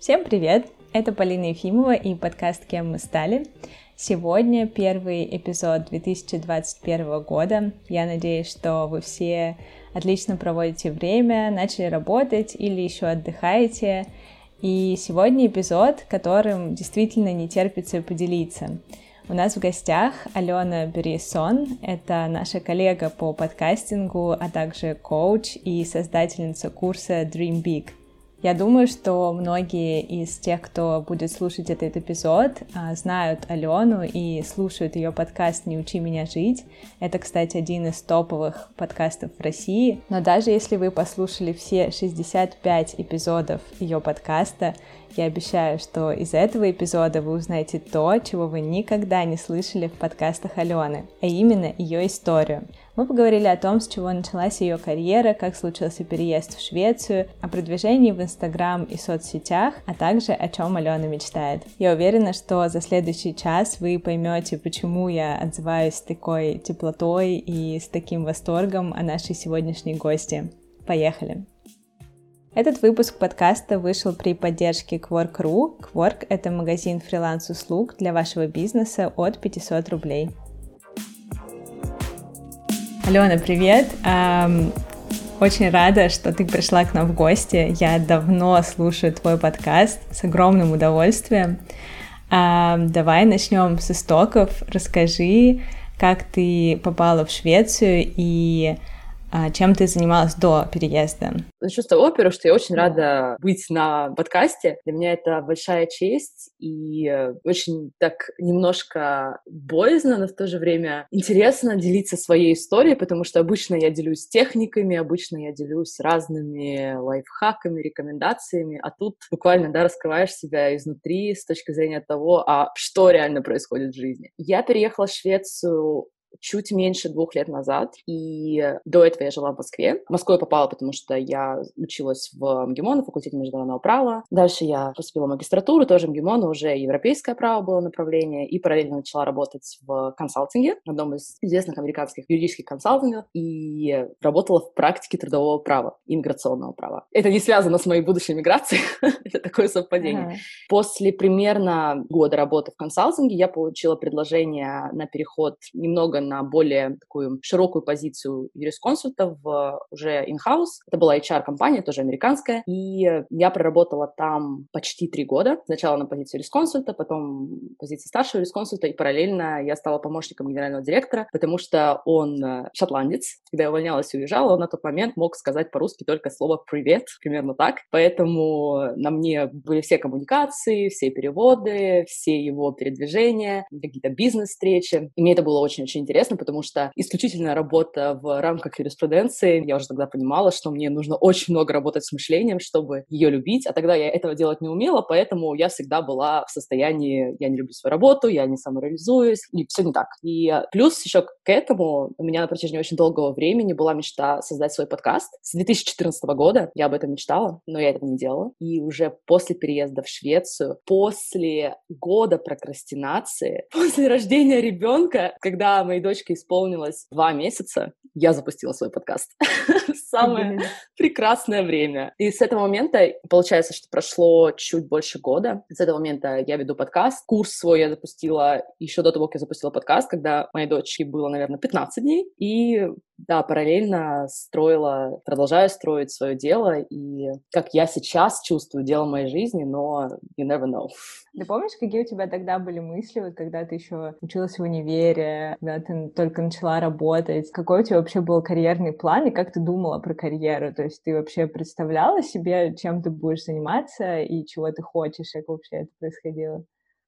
Всем привет! Это Полина Ефимова и подкаст «Кем мы стали?». Сегодня первый эпизод 2021 года. Я надеюсь, что вы все отлично проводите время, начали работать или еще отдыхаете. И сегодня эпизод, которым действительно не терпится поделиться. У нас в гостях Алена Берисон. Это наша коллега по подкастингу, а также коуч и создательница курса Dream Big. Я думаю, что многие из тех, кто будет слушать этот эпизод, а, знают Алену и слушают ее подкаст «Не учи меня жить». Это, кстати, один из топовых подкастов в России. Но даже если вы послушали все 65 эпизодов ее подкаста, я обещаю, что из этого эпизода вы узнаете то, чего вы никогда не слышали в подкастах Алены, а именно ее историю. Мы поговорили о том, с чего началась ее карьера, как случился переезд в Швецию, о продвижении в Инстаграм и соцсетях, а также о чем Алена мечтает. Я уверена, что за следующий час вы поймете, почему я отзываюсь с такой теплотой и с таким восторгом о нашей сегодняшней гости. Поехали! Этот выпуск подкаста вышел при поддержке Quark.ru. Quark — это магазин фриланс-услуг для вашего бизнеса от 500 рублей. Алена, привет! Очень рада, что ты пришла к нам в гости. Я давно слушаю твой подкаст с огромным удовольствием. Давай начнем с истоков. Расскажи, как ты попала в Швецию и чем ты занималась до переезда? Начну с того, во что я очень рада быть на подкасте. Для меня это большая честь и э, очень так немножко боязно, но в то же время интересно делиться своей историей, потому что обычно я делюсь техниками, обычно я делюсь разными лайфхаками, рекомендациями, а тут буквально, да, раскрываешь себя изнутри с точки зрения того, а что реально происходит в жизни. Я переехала в Швецию чуть меньше двух лет назад, и до этого я жила в Москве. В Москву я попала, потому что я училась в МГИМО на факультете международного права. Дальше я поступила в магистратуру, тоже МГИМО, но уже европейское право было направление, и параллельно начала работать в консалтинге, одном из известных американских юридических консалтингов, и работала в практике трудового права, иммиграционного права. Это не связано с моей будущей миграцией, это такое совпадение. После примерно года работы в консалтинге я получила предложение на переход немного на более такую широкую позицию юрисконсульта в уже in-house. Это была HR-компания, тоже американская, и я проработала там почти три года. Сначала на позиции юрисконсульта, потом позиции старшего юрисконсульта, и параллельно я стала помощником генерального директора, потому что он э, шотландец. Когда я увольнялась и уезжала, он на тот момент мог сказать по-русски только слово «привет», примерно так. Поэтому на мне были все коммуникации, все переводы, все его передвижения, какие-то бизнес-встречи. И мне это было очень-очень интересно, потому что исключительная работа в рамках юриспруденции, я уже тогда понимала, что мне нужно очень много работать с мышлением, чтобы ее любить, а тогда я этого делать не умела, поэтому я всегда была в состоянии, я не люблю свою работу, я не самореализуюсь, и все не так. И плюс еще к этому у меня на протяжении очень долгого времени была мечта создать свой подкаст. С 2014 года я об этом мечтала, но я этого не делала. И уже после переезда в Швецию, после года прокрастинации, после рождения ребенка, когда мои моей дочке исполнилось два месяца, я запустила свой подкаст. Самое прекрасное время. И с этого момента, получается, что прошло чуть больше года. С этого момента я веду подкаст. Курс свой я запустила еще до того, как я запустила подкаст, когда моей дочке было, наверное, 15 дней. И да, параллельно строила, продолжаю строить свое дело, и как я сейчас чувствую дело моей жизни, но you never know. Ты помнишь, какие у тебя тогда были мысли, вот когда ты еще училась в универе, когда ты только начала работать? Какой у тебя вообще был карьерный план, и как ты думала про карьеру? То есть ты вообще представляла себе, чем ты будешь заниматься и чего ты хочешь, как вообще это происходило?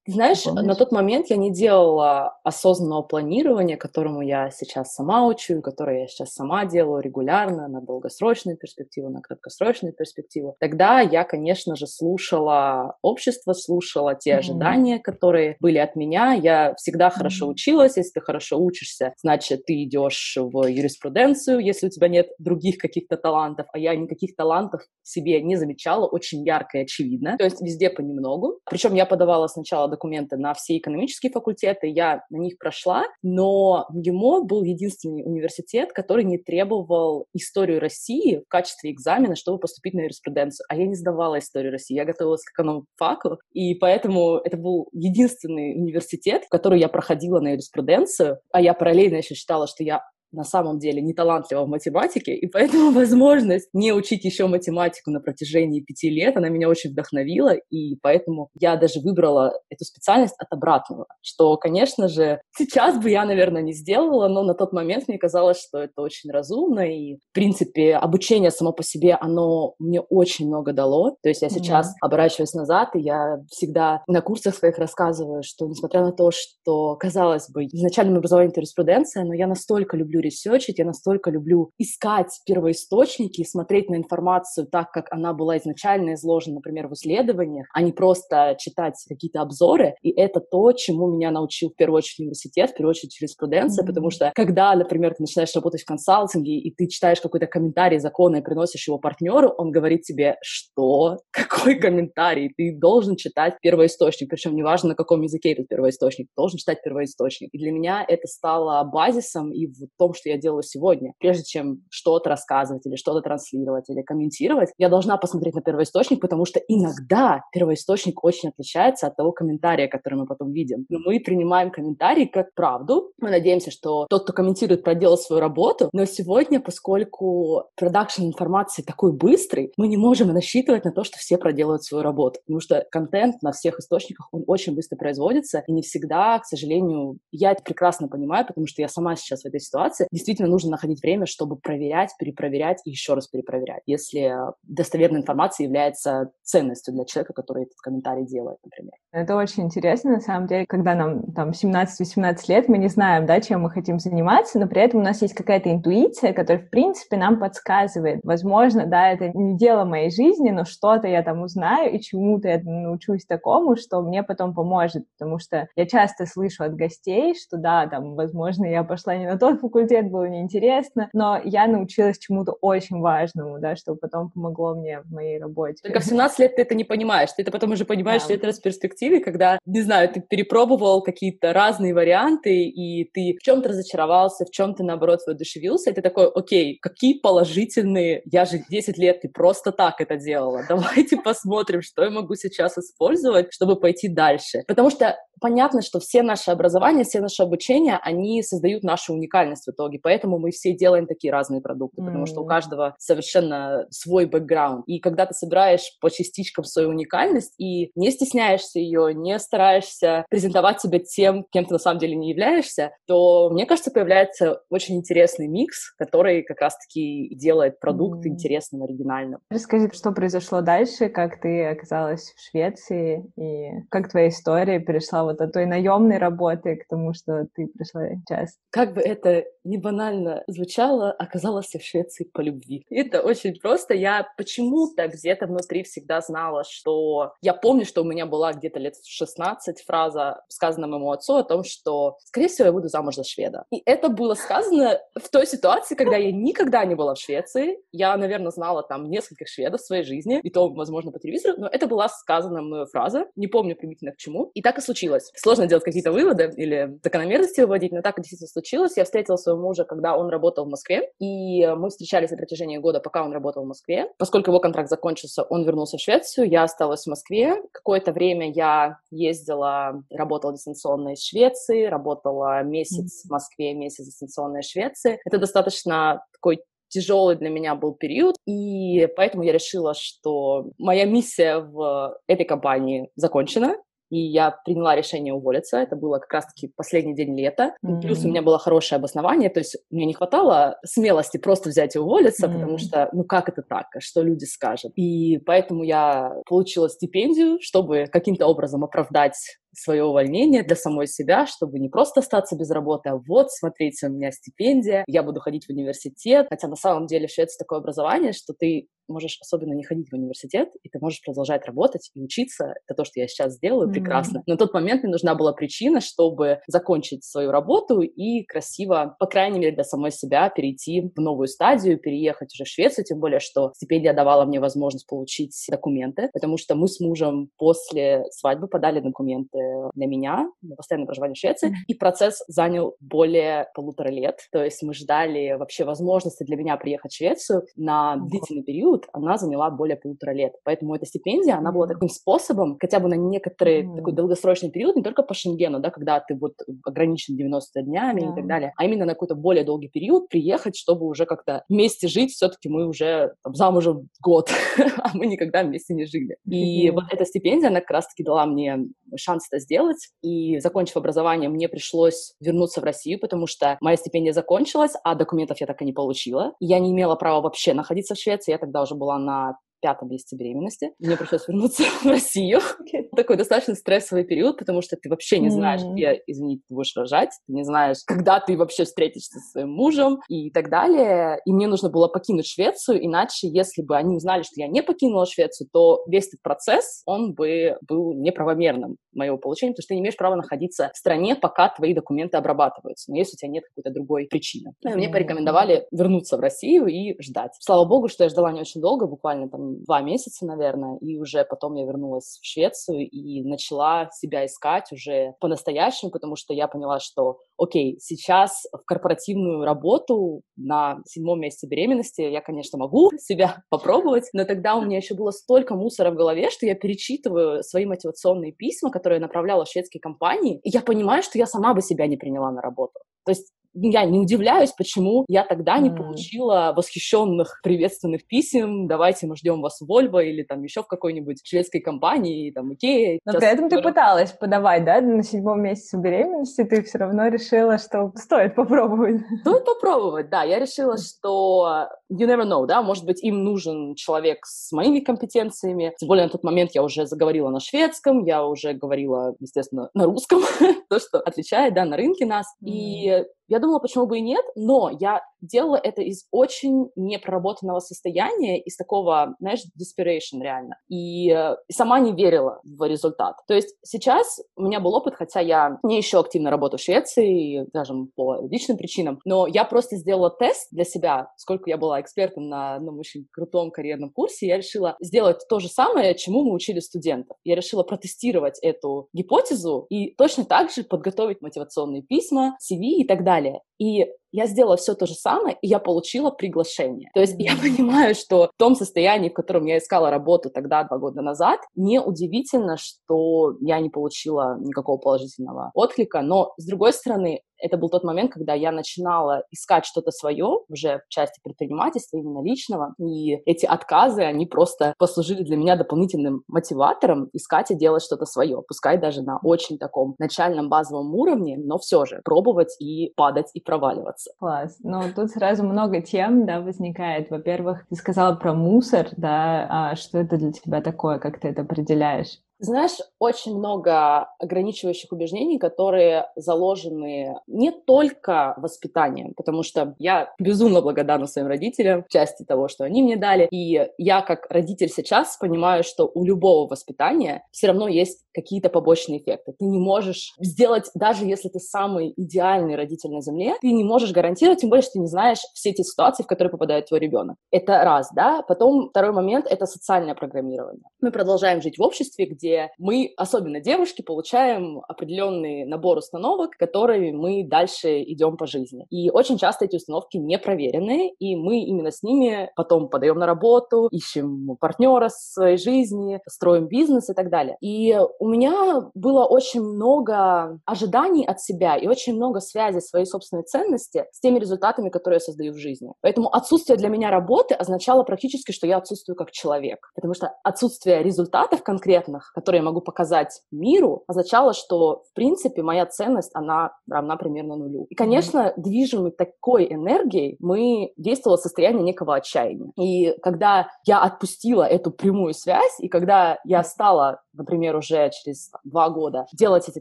Знаешь, на тот момент я не делала осознанного планирования, которому я сейчас сама учу, которое я сейчас сама делаю регулярно на долгосрочную перспективу, на краткосрочную перспективу. Тогда я, конечно же, слушала общество, слушала те mm-hmm. ожидания, которые были от меня. Я всегда mm-hmm. хорошо училась. Если ты хорошо учишься, значит, ты идешь в юриспруденцию, если у тебя нет других каких-то талантов. А я никаких талантов себе не замечала, очень ярко и очевидно. То есть везде понемногу. Причем я подавала сначала документы на все экономические факультеты, я на них прошла, но МГИМО был единственный университет, который не требовал историю России в качестве экзамена, чтобы поступить на юриспруденцию. А я не сдавала историю России, я готовилась к эконом-факу, и поэтому это был единственный университет, в который я проходила на юриспруденцию, а я параллельно еще считала, что я на самом деле не талантлива в математике, и поэтому возможность не учить еще математику на протяжении пяти лет, она меня очень вдохновила, и поэтому я даже выбрала эту специальность от обратного, что, конечно же, сейчас бы я, наверное, не сделала, но на тот момент мне казалось, что это очень разумно, и, в принципе, обучение само по себе, оно мне очень много дало, то есть я сейчас mm-hmm. оборачиваюсь назад, и я всегда на курсах своих рассказываю, что, несмотря на то, что, казалось бы, изначальным образованием юриспруденция, но я настолько люблю ресерчить, я настолько люблю искать первоисточники, смотреть на информацию так, как она была изначально изложена, например, в исследованиях, а не просто читать какие-то обзоры. И это то, чему меня научил в первую очередь университет, в первую очередь юриспруденция, mm-hmm. потому что когда, например, ты начинаешь работать в консалтинге, и ты читаешь какой-то комментарий закона и приносишь его партнеру, он говорит тебе, что? Какой комментарий? Ты должен читать первоисточник, причем неважно, на каком языке этот первоисточник, ты должен читать первоисточник. И для меня это стало базисом и в том, что я делаю сегодня. Прежде чем что-то рассказывать или что-то транслировать или комментировать, я должна посмотреть на первоисточник, потому что иногда первоисточник очень отличается от того комментария, который мы потом видим. Но мы принимаем комментарий как правду. Мы надеемся, что тот, кто комментирует, проделал свою работу. Но сегодня, поскольку продакшн информации такой быстрый, мы не можем рассчитывать на то, что все проделают свою работу. Потому что контент на всех источниках, он очень быстро производится. И не всегда, к сожалению, я это прекрасно понимаю, потому что я сама сейчас в этой ситуации, информации, действительно нужно находить время, чтобы проверять, перепроверять и еще раз перепроверять, если достоверная информация является ценностью для человека, который этот комментарий делает, например. Это очень интересно, на самом деле, когда нам там 17-18 лет, мы не знаем, да, чем мы хотим заниматься, но при этом у нас есть какая-то интуиция, которая, в принципе, нам подсказывает. Возможно, да, это не дело моей жизни, но что-то я там узнаю и чему-то я научусь такому, что мне потом поможет, потому что я часто слышу от гостей, что да, там, возможно, я пошла не на тот факультет, факультет было неинтересно, но я научилась чему-то очень важному, да, что потом помогло мне в моей работе. Только в 17 лет ты это не понимаешь, ты это потом уже понимаешь да. это раз в перспективе, когда, не знаю, ты перепробовал какие-то разные варианты, и ты в чем-то разочаровался, в чем-то, наоборот, воодушевился, и ты такой, окей, какие положительные, я же 10 лет, ты просто так это делала, давайте посмотрим, что я могу сейчас использовать, чтобы пойти дальше. Потому что понятно, что все наши образования, все наши обучения, они создают нашу уникальность в итоге, поэтому мы все делаем такие разные продукты, mm-hmm. потому что у каждого совершенно свой бэкграунд. И когда ты собираешь по частичкам свою уникальность и не стесняешься ее, не стараешься презентовать себя тем, кем ты на самом деле не являешься, то, мне кажется, появляется очень интересный микс, который как раз-таки делает продукт mm-hmm. интересным, оригинальным. Расскажи, что произошло дальше, как ты оказалась в Швеции и как твоя история перешла вот от той наемной работы к тому, что ты пришла сейчас? Как бы это не банально звучало, оказалась в Швеции по любви. Это очень просто. Я почему-то где-то внутри всегда знала, что... Я помню, что у меня была где-то лет 16 фраза, сказанная моему отцу о том, что, скорее всего, я буду замуж за шведа. И это было сказано в той ситуации, когда я никогда не была в Швеции. Я, наверное, знала там нескольких шведов в своей жизни, и то, возможно, по телевизору, но это была сказанная мною фраза. Не помню примитивно к чему. И так и случилось. Сложно делать какие-то выводы или закономерности выводить, но так действительно случилось. Я встретила своего мужа, когда он работал в Москве, и мы встречались на протяжении года, пока он работал в Москве. Поскольку его контракт закончился, он вернулся в Швецию, я осталась в Москве. Какое-то время я ездила, работала дистанционно из Швеции, работала месяц в Москве, месяц дистанционно из Швеции. Это достаточно такой тяжелый для меня был период, и поэтому я решила, что моя миссия в этой компании закончена, и я приняла решение уволиться. Это было как раз-таки последний день лета. Mm-hmm. Плюс у меня было хорошее обоснование, то есть мне не хватало смелости просто взять и уволиться, mm-hmm. потому что, ну как это так, а что люди скажут? И поэтому я получила стипендию, чтобы каким-то образом оправдать свое увольнение для самой себя, чтобы не просто остаться без работы, а вот, смотрите, у меня стипендия, я буду ходить в университет. Хотя на самом деле в Швеции такое образование, что ты можешь особенно не ходить в университет, и ты можешь продолжать работать и учиться. Это то, что я сейчас делаю, mm-hmm. прекрасно. Но на тот момент мне нужна была причина, чтобы закончить свою работу и красиво, по крайней мере, для самой себя перейти в новую стадию, переехать уже в Швецию, тем более, что стипендия давала мне возможность получить документы, потому что мы с мужем после свадьбы подали документы для меня на постоянное проживание в Швеции, mm-hmm. и процесс занял более полутора лет. То есть мы ждали вообще возможности для меня приехать в Швецию на длительный период, период она заняла более полутора лет. Поэтому эта стипендия, она была таким способом, хотя бы на некоторый mm-hmm. такой долгосрочный период, не только по Шенгену, да, когда ты вот ограничен 90 днями yeah. и так далее, а именно на какой-то более долгий период приехать, чтобы уже как-то вместе жить. Все-таки мы уже там, замужем год, а мы никогда вместе не жили. И mm-hmm. вот эта стипендия, она как раз-таки дала мне шанс это сделать. И закончив образование, мне пришлось вернуться в Россию, потому что моя стипендия закончилась, а документов я так и не получила. Я не имела права вообще находиться в Швеции, я тогда уже была на пятом месяце беременности. Мне пришлось вернуться в Россию. Okay. Такой достаточно стрессовый период, потому что ты вообще не знаешь, mm. где, извините, ты будешь рожать, ты не знаешь, когда ты вообще встретишься со своим мужем и так далее. И мне нужно было покинуть Швецию, иначе, если бы они узнали, что я не покинула Швецию, то весь этот процесс, он бы был неправомерным моего получения, потому что ты не имеешь права находиться в стране, пока твои документы обрабатываются, но если у тебя нет какой-то другой причины. Mm. Мне порекомендовали вернуться в Россию и ждать. Слава богу, что я ждала не очень долго, буквально там два месяца, наверное, и уже потом я вернулась в Швецию и начала себя искать уже по-настоящему, потому что я поняла, что, окей, сейчас в корпоративную работу на седьмом месяце беременности я, конечно, могу себя попробовать, но тогда у меня еще было столько мусора в голове, что я перечитываю свои мотивационные письма, которые я направляла в шведские компании, и я понимаю, что я сама бы себя не приняла на работу. То есть я не удивляюсь, почему я тогда не получила восхищенных приветственных писем, давайте мы ждем вас в Volvo или там еще в какой-нибудь шведской компании, там, Икея. Но при этом ты пыталась подавать, да, на седьмом месяце беременности, ты все равно решила, что стоит попробовать. Стоит попробовать, да. Я решила, что you never know, да, может быть, им нужен человек с моими компетенциями. Тем более на тот момент я уже заговорила на шведском, я уже говорила, естественно, на русском, то, что отличает, да, на рынке нас. Mm. И я думала, почему бы и нет, но я делала это из очень непроработанного состояния, из такого, знаешь, desperation реально. И э, сама не верила в результат. То есть сейчас у меня был опыт, хотя я не еще активно работаю в Швеции, скажем, по личным причинам, но я просто сделала тест для себя, сколько я была экспертом на одном очень крутом карьерном курсе, я решила сделать то же самое, чему мы учили студентов. Я решила протестировать эту гипотезу и точно так же подготовить мотивационные письма, CV и так далее далее. И я сделала все то же самое, и я получила приглашение. То есть я понимаю, что в том состоянии, в котором я искала работу тогда, два года назад, не удивительно, что я не получила никакого положительного отклика, но, с другой стороны, это был тот момент, когда я начинала искать что-то свое уже в части предпринимательства, именно личного, и эти отказы, они просто послужили для меня дополнительным мотиватором искать и делать что-то свое, пускай даже на очень таком начальном базовом уровне, но все же пробовать и падать и проваливаться. Класс. Ну, тут сразу много тем, да, возникает. Во-первых, ты сказала про мусор, да, а что это для тебя такое, как ты это определяешь? Знаешь, очень много ограничивающих убеждений, которые заложены не только воспитанием, потому что я безумно благодарна своим родителям в части того, что они мне дали. И я как родитель сейчас понимаю, что у любого воспитания все равно есть какие-то побочные эффекты. Ты не можешь сделать, даже если ты самый идеальный родитель на Земле, ты не можешь гарантировать, тем более, что ты не знаешь все эти ситуации, в которые попадает твой ребенок. Это раз, да. Потом второй момент — это социальное программирование. Мы продолжаем жить в обществе, где мы, особенно девушки, получаем определенный набор установок, которыми мы дальше идем по жизни. И очень часто эти установки не проверены, и мы именно с ними потом подаем на работу, ищем партнера в своей жизни, строим бизнес и так далее. И у меня было очень много ожиданий от себя и очень много связи своей собственной ценности с теми результатами, которые я создаю в жизни. Поэтому отсутствие для меня работы означало практически, что я отсутствую как человек. Потому что отсутствие результатов конкретных, которые я могу показать миру, означало, что, в принципе, моя ценность, она равна примерно нулю. И, конечно, движимый такой энергией мы действовало состояние некого отчаяния. И когда я отпустила эту прямую связь, и когда я стала например, уже через два года делать эти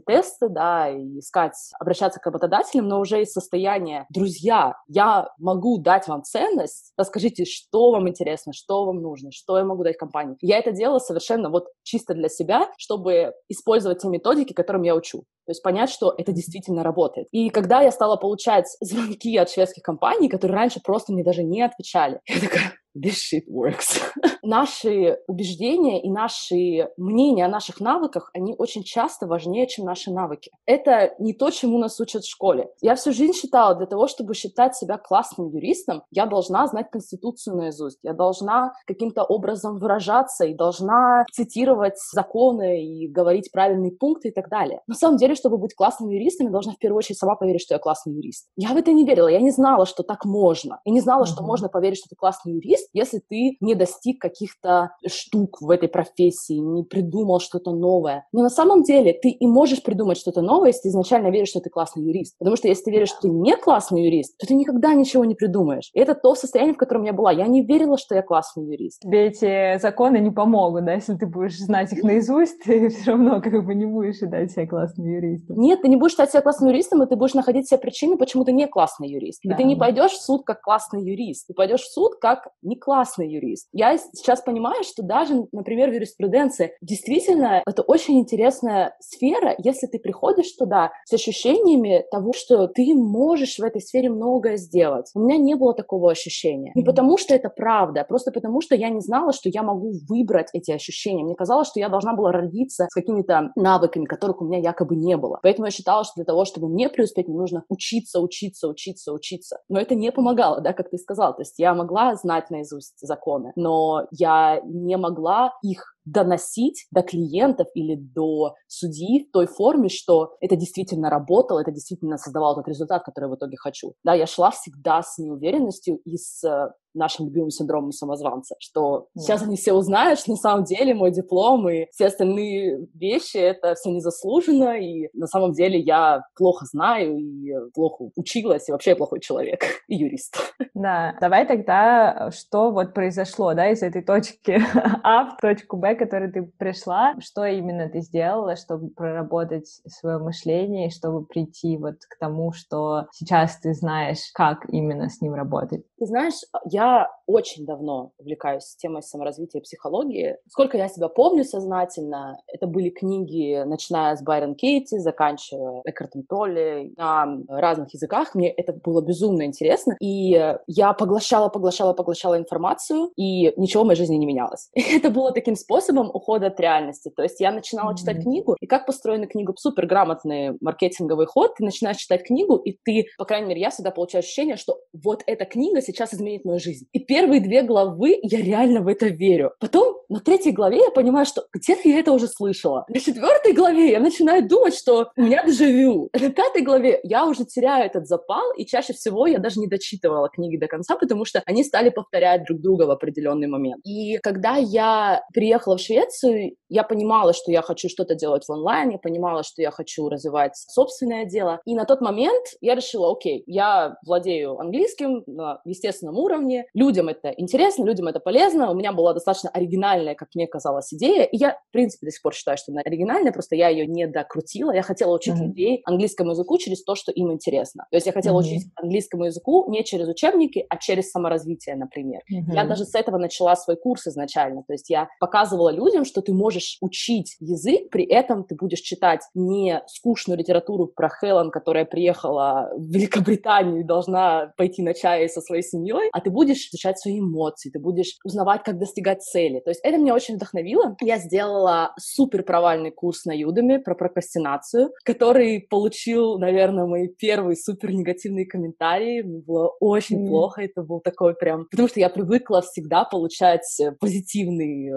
тесты, да, и искать, обращаться к работодателям, но уже из состояния, друзья, я могу дать вам ценность, расскажите, что вам интересно, что вам нужно, что я могу дать компании. Я это делала совершенно вот чисто для себя, чтобы использовать те методики, которым я учу. То есть понять, что это действительно работает. И когда я стала получать звонки от шведских компаний, которые раньше просто мне даже не отвечали, я такая, this shit works. наши убеждения и наши мнения о наших навыках, они очень часто важнее, чем наши навыки. Это не то, чему нас учат в школе. Я всю жизнь считала, для того, чтобы считать себя классным юристом, я должна знать Конституцию наизусть, я должна каким-то образом выражаться и должна цитировать законы и говорить правильные пункты и так далее. На самом деле, чтобы быть классным юристом, я должна в первую очередь сама поверить, что я классный юрист. Я в это не верила, я не знала, что так можно. Я не знала, mm-hmm. что можно поверить, что ты классный юрист, если ты не достиг каких-то штук в этой профессии, не придумал что-то новое. Но на самом деле ты и можешь придумать что-то новое, если ты изначально веришь, что ты классный юрист. Потому что если ты веришь, что ты не классный юрист, то ты никогда ничего не придумаешь. И это то состояние, в котором я была. Я не верила, что я классный юрист. Тебе эти законы не помогут, да? Если ты будешь знать их наизусть, ты все равно как бы не будешь считать себя классным юристом. Нет, ты не будешь считать себя классным юристом, и ты будешь находить все причины, почему ты не классный юрист. Да. И ты не пойдешь в суд как классный юрист, ты пойдешь в суд как не классный юрист. Я сейчас понимаю, что даже, например, в юриспруденции действительно это очень интересная сфера, если ты приходишь туда с ощущениями того, что ты можешь в этой сфере многое сделать. У меня не было такого ощущения. Не потому, что это правда, просто потому, что я не знала, что я могу выбрать эти ощущения. Мне казалось, что я должна была родиться с какими-то навыками, которых у меня якобы не было. Поэтому я считала, что для того, чтобы мне преуспеть, мне нужно учиться, учиться, учиться, учиться. Но это не помогало, да, как ты сказал. То есть я могла знать наизусть законы, но я не могла их доносить до клиентов или до судьи в той форме, что это действительно работало, это действительно создавало тот результат, который я в итоге хочу. Да, я шла всегда с неуверенностью и с э, нашим любимым синдромом самозванца, что yeah. сейчас они все узнают, что на самом деле мой диплом и все остальные вещи — это все незаслуженно, и на самом деле я плохо знаю и плохо училась, и вообще я плохой человек и юрист. Да, давай тогда, что вот произошло, да, из этой точки А в точку Б, к которой ты пришла, что именно ты сделала, чтобы проработать свое мышление, чтобы прийти вот к тому, что сейчас ты знаешь, как именно с ним работать? Ты знаешь, я очень давно увлекаюсь темой саморазвития и психологии. Сколько я себя помню сознательно, это были книги, начиная с Байрон Кейти, заканчивая Эккартом Толли, на разных языках. Мне это было безумно интересно. И я поглощала, поглощала, поглощала информацию, и ничего в моей жизни не менялось. Это было таким способом ухода от реальности. То есть я начинала mm-hmm. читать книгу, и как построена книга, супер грамотный маркетинговый ход, ты начинаешь читать книгу, и ты, по крайней мере, я всегда получаю ощущение, что вот эта книга сейчас изменит мою жизнь жизнь. И первые две главы я реально в это верю. Потом на третьей главе я понимаю, что где-то я это уже слышала. На четвертой главе я начинаю думать, что у меня дежавю. На пятой главе я уже теряю этот запал, и чаще всего я даже не дочитывала книги до конца, потому что они стали повторять друг друга в определенный момент. И когда я приехала в Швецию, я понимала, что я хочу что-то делать в онлайн, я понимала, что я хочу развивать собственное дело. И на тот момент я решила, окей, я владею английским на естественном уровне, людям это интересно, людям это полезно. У меня была достаточно оригинальная, как мне казалось, идея. И я, в принципе, до сих пор считаю, что она оригинальная, просто я ее не докрутила. Я хотела учить mm-hmm. людей английскому языку через то, что им интересно. То есть я хотела mm-hmm. учить английскому языку не через учебники, а через саморазвитие, например. Mm-hmm. Я даже с этого начала свой курс изначально. То есть я показывала людям, что ты можешь учить язык, при этом ты будешь читать не скучную литературу про Хелен, которая приехала в Великобританию и должна пойти на чай со своей семьей, а ты будешь будешь изучать свои эмоции, ты будешь узнавать, как достигать цели. То есть это меня очень вдохновило. Я сделала супер провальный курс на Юдами про прокрастинацию, который получил, наверное, мои первые супер негативные комментарии. Мне было очень mm. плохо. Это был такой прям... Потому что я привыкла всегда получать позитивный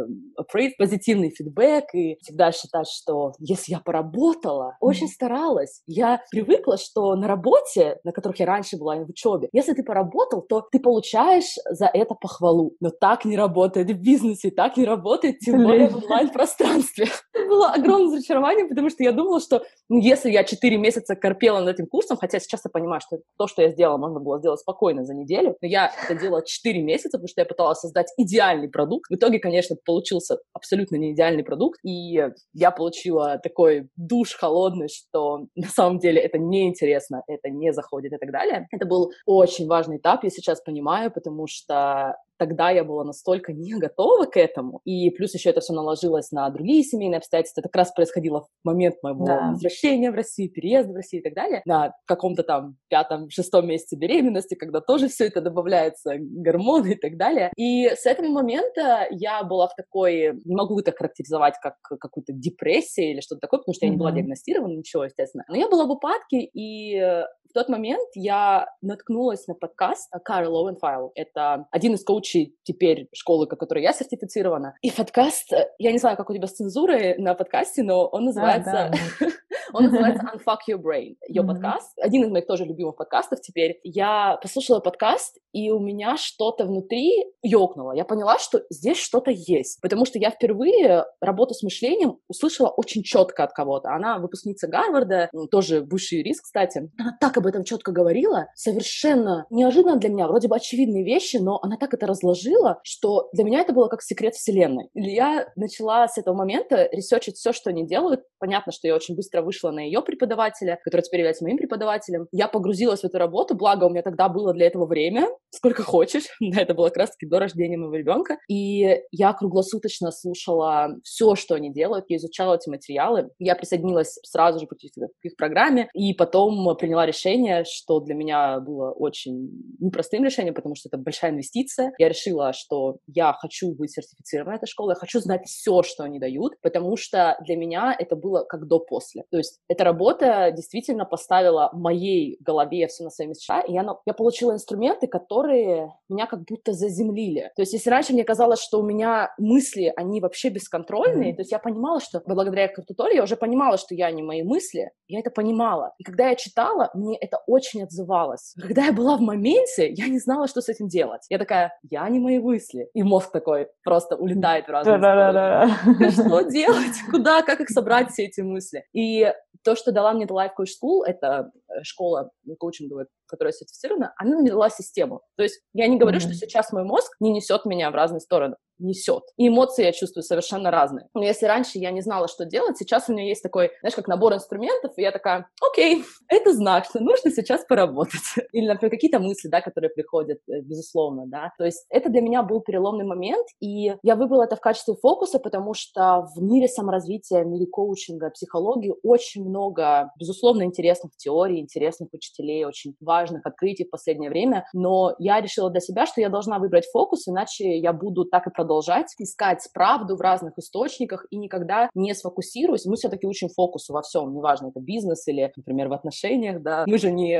э, позитивный фидбэк и всегда считать, что если я поработала, очень старалась, я привыкла, что на работе, на которых я раньше была, в учебе, если ты поработал, то ты получаешь получаешь за это похвалу. Но так не работает в бизнесе, так не работает, тем более в онлайн-пространстве. Было огромное разочарование, потому что я думала, что ну, если я 4 месяца корпела над этим курсом, хотя сейчас я понимаю, что то, что я сделала, можно было сделать спокойно за неделю, но я это делала 4 месяца, потому что я пыталась создать идеальный продукт. В итоге, конечно, получился абсолютно не идеальный продукт, и я получила такой душ холодный, что на самом деле это неинтересно, это не заходит и так далее. Это был очень важный этап, я сейчас понимаю, потому что тогда я была настолько не готова к этому, и плюс еще это все наложилось на другие семейные обстоятельства. Это как раз происходило в момент моего да. возвращения в Россию, переезда в Россию и так далее, на каком-то там пятом, шестом месяце беременности, когда тоже все это добавляется, гормоны и так далее. И с этого момента я была в такой, не могу это характеризовать как какую-то депрессию или что-то такое, потому что mm-hmm. я не была диагностирована, ничего, естественно. Но я была в упадке, и тот момент я наткнулась на подкаст Карл Оуэнфайл. Это один из коучей теперь школы, к которой я сертифицирована. И подкаст, я не знаю, как у тебя с цензурой на подкасте, но он называется... А, да. Он называется Unfuck Your Brain. Ее mm-hmm. подкаст. Один из моих тоже любимых подкастов теперь. Я послушала подкаст, и у меня что-то внутри ёкнуло. Я поняла, что здесь что-то есть. Потому что я впервые работу с мышлением услышала очень четко от кого-то. Она выпускница Гарварда, тоже бывший юрист, кстати. Она так об этом четко говорила. Совершенно неожиданно для меня. Вроде бы очевидные вещи, но она так это разложила, что для меня это было как секрет вселенной. И я начала с этого момента ресерчить все, что они делают. Понятно, что я очень быстро вышла на ее преподавателя, который теперь является моим преподавателем. Я погрузилась в эту работу, благо у меня тогда было для этого время, сколько хочешь. Да, это было как раз-таки до рождения моего ребенка. И я круглосуточно слушала все, что они делают, я изучала эти материалы. Я присоединилась сразу же к их программе, и потом приняла решение, что для меня было очень непростым решением, потому что это большая инвестиция. Я решила, что я хочу быть сертифицированной этой школой, я хочу знать все, что они дают, потому что для меня это было как до-после. То есть эта работа действительно поставила в моей голове все на свои места, и я, я получила инструменты, которые меня как будто заземлили. То есть если раньше мне казалось, что у меня мысли, они вообще бесконтрольные, mm-hmm. то есть я понимала, что благодаря туториалу я уже понимала, что я не мои мысли, я это понимала. И когда я читала, мне это очень отзывалось. Когда я была в моменте, я не знала, что с этим делать. Я такая, я не мои мысли. И мозг такой просто улетает в разные стороны. Что делать? Куда? Как их собрать, все эти мысли? И то, что дала мне The Life Coach School, это э, школа коучинговая, которая сертифицирована, она мне дала систему. То есть я не говорю, mm-hmm. что сейчас мой мозг не несет меня в разные стороны несет. И эмоции я чувствую совершенно разные. Но если раньше я не знала, что делать, сейчас у меня есть такой, знаешь, как набор инструментов, и я такая, окей, это знак, что нужно сейчас поработать. Или, например, какие-то мысли, да, которые приходят, э, безусловно, да. То есть это для меня был переломный момент, и я выбрала это в качестве фокуса, потому что в мире саморазвития, в мире коучинга, психологии очень много, безусловно, интересных теорий, интересных учителей, очень важных открытий в последнее время, но я решила для себя, что я должна выбрать фокус, иначе я буду так и продолжать продолжать искать правду в разных источниках и никогда не сфокусируюсь. Мы все-таки учим фокусу во всем, неважно, это бизнес или, например, в отношениях, да. Мы же не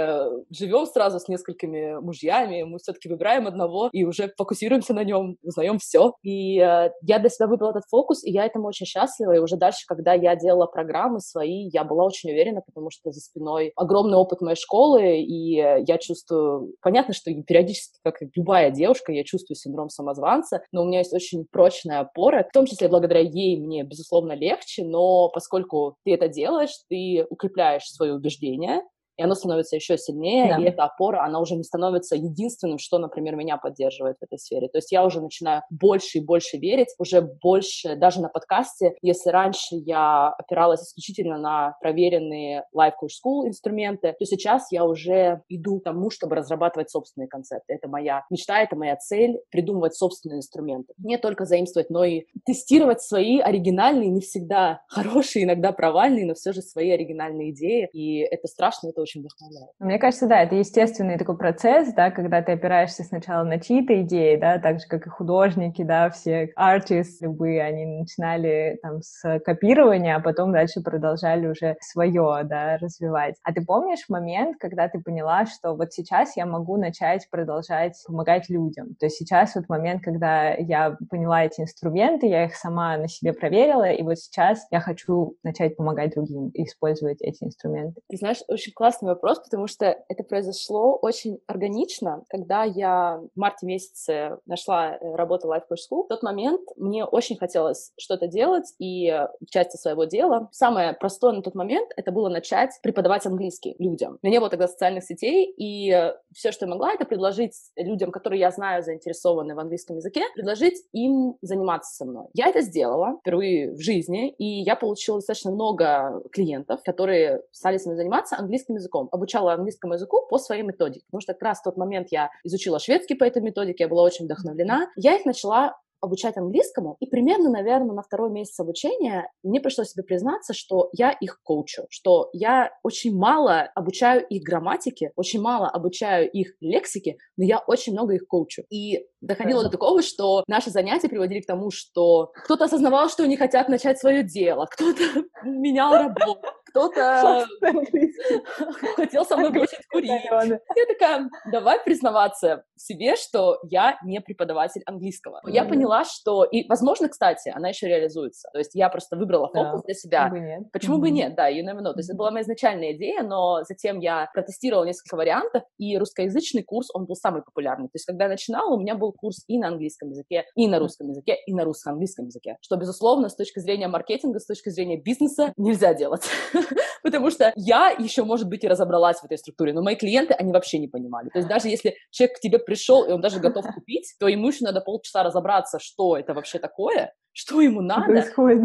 живем сразу с несколькими мужьями, мы все-таки выбираем одного и уже фокусируемся на нем, узнаем все. И э, я для себя выбрала этот фокус, и я этому очень счастлива. И уже дальше, когда я делала программы свои, я была очень уверена, потому что за спиной огромный опыт моей школы, и я чувствую... Понятно, что периодически, как любая девушка, я чувствую синдром самозванца, но у меня есть очень прочная опора, в том числе благодаря ей мне, безусловно, легче, но поскольку ты это делаешь, ты укрепляешь свои убеждения, и оно становится еще сильнее, да. и эта опора, она уже не становится единственным, что, например, меня поддерживает в этой сфере. То есть я уже начинаю больше и больше верить, уже больше, даже на подкасте, если раньше я опиралась исключительно на проверенные Life Coach School инструменты, то сейчас я уже иду к тому, чтобы разрабатывать собственные концепты. Это моя мечта, это моя цель, придумывать собственные инструменты. Не только заимствовать, но и тестировать свои оригинальные, не всегда хорошие, иногда провальные, но все же свои оригинальные идеи. И это страшно, это очень вдохновляет. Мне кажется, да, это естественный такой процесс, да, когда ты опираешься сначала на чьи-то идеи, да, так же, как и художники, да, все артисты любые, они начинали там с копирования, а потом дальше продолжали уже свое, да, развивать. А ты помнишь момент, когда ты поняла, что вот сейчас я могу начать продолжать помогать людям? То есть сейчас вот момент, когда я поняла эти инструменты, я их сама на себе проверила, и вот сейчас я хочу начать помогать другим использовать эти инструменты. Ты знаешь, очень классно классный вопрос, потому что это произошло очень органично, когда я в марте месяце нашла э, работу Life Coach School. В тот момент мне очень хотелось что-то делать и в части своего дела. Самое простое на тот момент это было начать преподавать английский людям. У меня не было тогда социальных сетей, и все, что я могла, это предложить людям, которые я знаю, заинтересованы в английском языке, предложить им заниматься со мной. Я это сделала впервые в жизни, и я получила достаточно много клиентов, которые стали с мной заниматься английским языком. Обучала английскому языку по своей методике, потому что как раз в тот момент я изучила шведский по этой методике, я была очень вдохновлена. Я их начала обучать английскому, и примерно, наверное, на второй месяц обучения мне пришлось себе признаться, что я их коучу, что я очень мало обучаю их грамматике, очень мало обучаю их лексике, но я очень много их коучу. И доходило до такого, что наши занятия приводили к тому, что кто-то осознавал, что они хотят начать свое дело, кто-то менял работу, кто-то хотел со мной бросить курить. Я такая, давай признаваться себе, что я не преподаватель английского. Я поняла, что... И, возможно, кстати, она еще реализуется. То есть я просто выбрала фокус для себя. Почему бы нет? Да, you never know. То есть это была моя изначальная идея, но затем я протестировала несколько вариантов, и русскоязычный курс, он был самый популярный. То есть когда я начинала, у меня был курс и на английском языке, и на русском языке, и на русско-английском языке. Что, безусловно, с точки зрения маркетинга, с точки зрения бизнеса нельзя делать. Потому что я еще, может быть, и разобралась в этой структуре, но мои клиенты, они вообще не понимали. То есть даже если человек к тебе пришел, и он даже готов купить, то ему еще надо полчаса разобраться, что это вообще такое, что ему надо. Происходит.